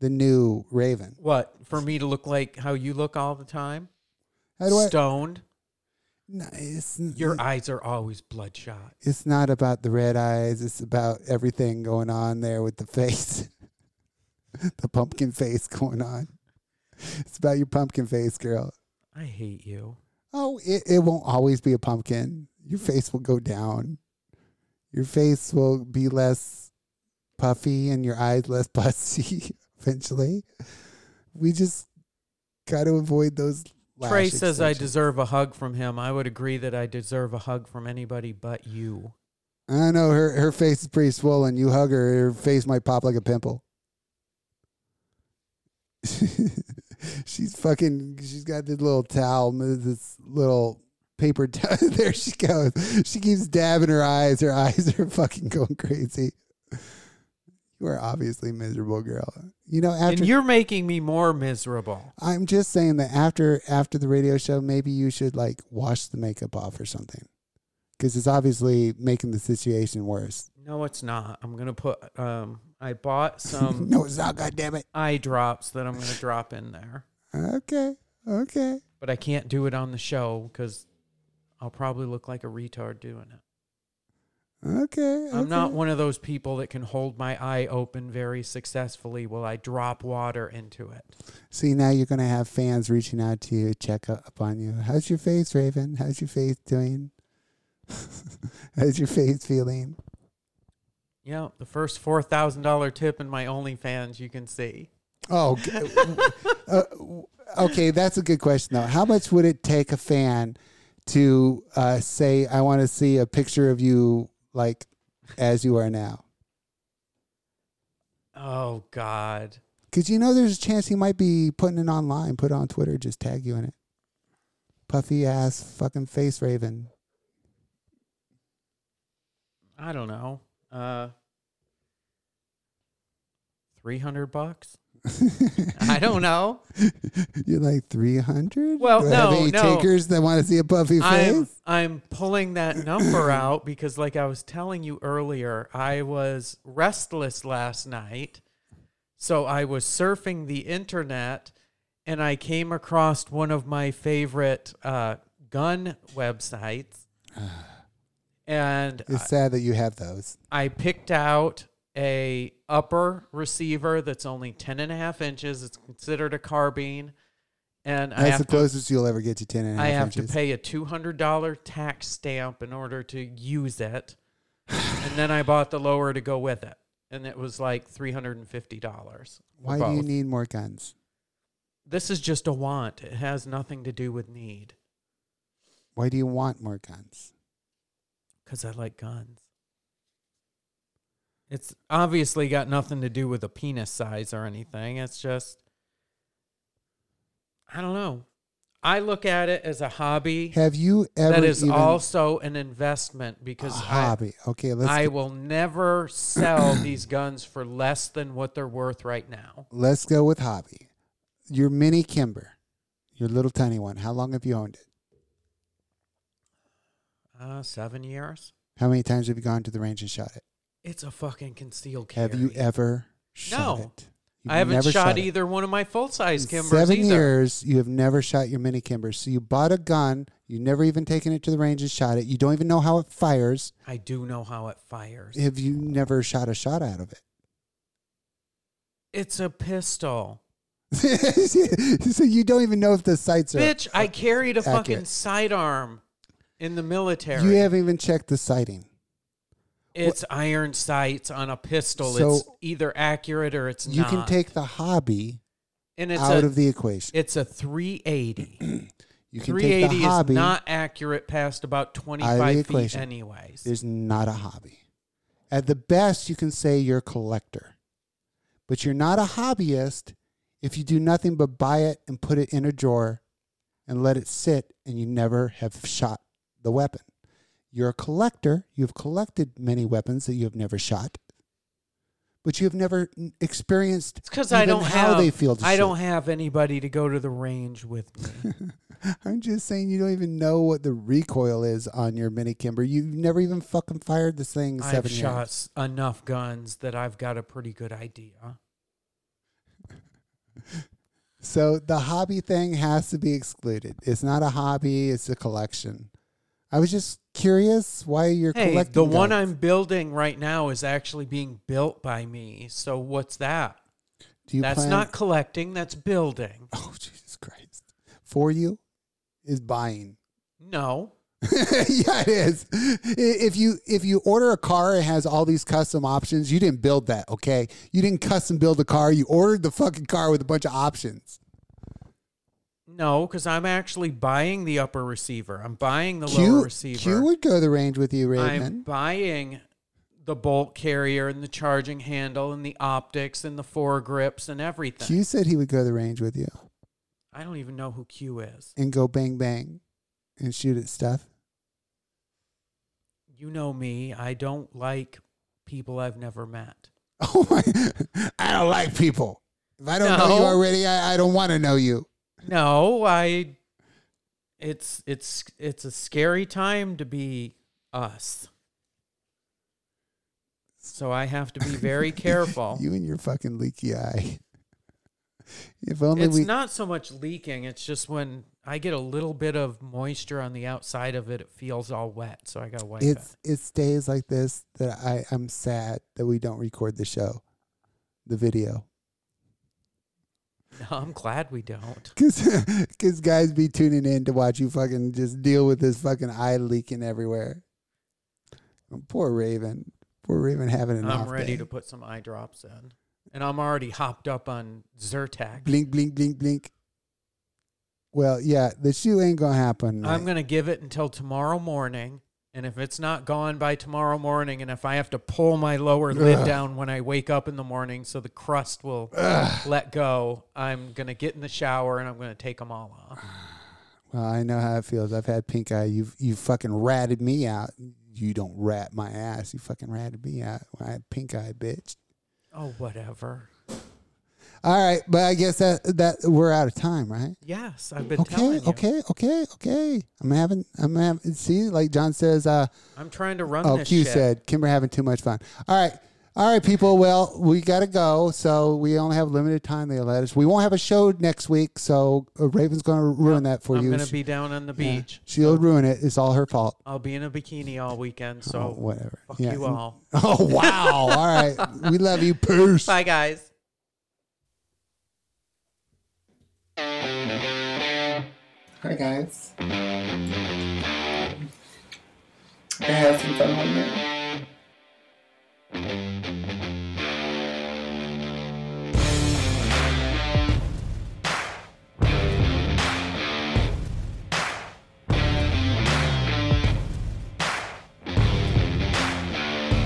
the new Raven. What for me to look like how you look all the time? How do I? Stoned. No, it's, Your eyes are always bloodshot. it's not about the red eyes. It's about everything going on there with the face, the pumpkin face going on. It's about your pumpkin face, girl. I hate you. Oh, it, it won't always be a pumpkin. Your face will go down. Your face will be less puffy and your eyes less pussy eventually. We just got to avoid those. Trey says I deserve a hug from him. I would agree that I deserve a hug from anybody but you. I know her her face is pretty swollen. You hug her, her face might pop like a pimple. she's fucking. She's got this little towel, this little paper towel. there she goes. She keeps dabbing her eyes. Her eyes are fucking going crazy. You are obviously miserable, girl. You know, after and you're making me more miserable. I'm just saying that after after the radio show, maybe you should like wash the makeup off or something, because it's obviously making the situation worse. No, it's not. I'm gonna put. Um, I bought some no, it's not. God damn it. eye drops that I'm gonna drop in there, Okay. Okay. but I can't do it on the show because I'll probably look like a retard doing it. Okay. I'm not okay. one of those people that can hold my eye open very successfully while I drop water into it. See, now you're going to have fans reaching out to you, check up on you. How's your face, Raven? How's your face doing? How's your face feeling? Yeah, the first four thousand dollar tip in my OnlyFans you can see. Oh, uh, okay. That's a good question, though. How much would it take a fan to uh, say, I want to see a picture of you like as you are now? Oh God. Because you know there's a chance he might be putting it online, put it on Twitter, just tag you in it. Puffy ass fucking face Raven. I don't know. Uh, three hundred bucks. I don't know. You're like 300? Well, Do I have no, any no. takers that want to see a puffy I'm face? I'm pulling that number out because, like I was telling you earlier, I was restless last night, so I was surfing the internet, and I came across one of my favorite uh, gun websites, and It's sad that you have those. I picked out a upper receiver that's only 10 and a half inches. It's considered a carbine. And I That's the to, closest you'll ever get to 10 and a half I have inches. to pay a $200 tax stamp in order to use it. and then I bought the lower to go with it. And it was like $350. for Why do you need more guns? This is just a want. It has nothing to do with need Why do you want more guns? Because I like guns. It's obviously got nothing to do with a penis size or anything. It's just, I don't know. I look at it as a hobby Have you ever that is even also an investment because a I, hobby? Okay, let's I get- will never sell these guns for less than what they're worth right now. let's go with hobby. Your mini Kimber, your little tiny one. How long have you owned it? Uh, seven years. How many times have you gone to the range and shot it? It's a fucking concealed carry. Have you ever shot No. it? You've I haven't never shot, it. either one of my full size Kimbers seven either. years, you have never shot your mini Kimber. So you bought a gun. You never even taken it to the range and shot it. You don't even know how it fires. I do know how it fires. Have you never shot a shot out of it? it's a pistol. so you don't even know if the sights are. Bitch, I carried a fucking sidearm in the military. You haven't even checked the sighting. it's iron sights on a pistol. So- it's either accurate or it's You not. You can take the hobby and it's out a, of the equation. it's a 380. You can take 380 the hobby. is not accurate past about 25 the feet anyways. is not a hobby. At the best, you can say you're a collector, but you're not a hobbyist if you do nothing but buy it and put it in a drawer and let it sit and you never have shot the weapon. You're a collector. You've collected many weapons that you have never shot, but you have never experienced It's because I don't how have. they feel. To I shoot. don't have anybody to go to the range with me. I'm just saying you don't even know what the recoil is on your mini Kimber. You've never even fucking fired this thing I've seven shot years. enough guns that I've got a pretty good idea. So the hobby thing has to be excluded. It's not a hobby, it's a collection. I was just curious why you're Hey, collecting the one. I'm building right now is actually being built by me. So what's that? Do you That's plan- not collecting. That's building. Oh Jesus Christ. For you is buying. No. yeah, it is. If you if you order a car, it has all these custom options. You didn't build that, okay? You didn't custom build a car. You ordered the fucking car with a bunch of options. No, because I'm actually buying the upper receiver. I'm buying the Q, lower receiver. Q would go the range with you, Raymond. I'm Raven. buying the bolt carrier and the charging handle and the optics and the foregrips and everything. Q said he would go the range with you I don't even know who Q is. and go bang bang and shoot at stuff. You know me. I don't like people I've never met. Oh my! I don't like people. If I don't know you already, I, I don't want to know you. No, I. It's it's it's a scary time to be us. So I have to be very careful. You and your fucking leaky eye. If only it's we. not so much leaking. It's just when I get a little bit of moisture on the outside of it, it feels all wet. So I gotta wipe it's it stays like this that I I'm sad that we don't record the show, the video. No, I'm glad we don't. because guys be tuning in to watch you fucking just deal with this fucking eye leaking everywhere. Poor Raven, poor Raven having an I'm ready day. to put some eye drops in, and I'm already hopped up on Zyrtec. blink blink blink blink. Well, yeah, the shoe ain't gonna happen. I'm gonna give it until tomorrow morning, and if it's not gone by tomorrow morning, and if I have to pull my lower lid down when I wake up in the morning so the crust will let go, I'm gonna get in the shower and I'm gonna take them all off. Well, I know how it feels. I've had pink eye. You've you fucking ratted me out. You don't rat my ass. You fucking ratted me out when I had pink eye, bitch. Oh, whatever. All right, but I guess that that we're out of time, right? Yes, I've been Okay, telling you. okay, okay, okay. I'm having, I'm having. See, like John says. Uh, I'm trying to run oh, this Q shit. said, Kimber having too much fun. All right, all right, people. Well, we gotta go, so we only have limited time. They let us. We won't have a show next week, so uh, Raven's gonna ruin that for you. I'm gonna She- be down on the yeah, beach. She'll ruin it. It's all her fault. I'll be in a bikini all weekend. So oh, whatever. fuck Yeah. you all. Oh wow! all right, we love you. Peace. Bye, guys. Hi guys. I had some fun one night.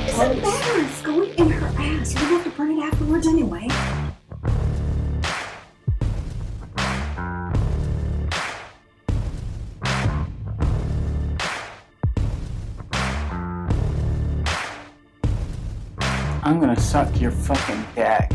Doesn't matter. It's going in her ass. You have to burn it afterwards anyway. I'm gonna suck your fucking dick.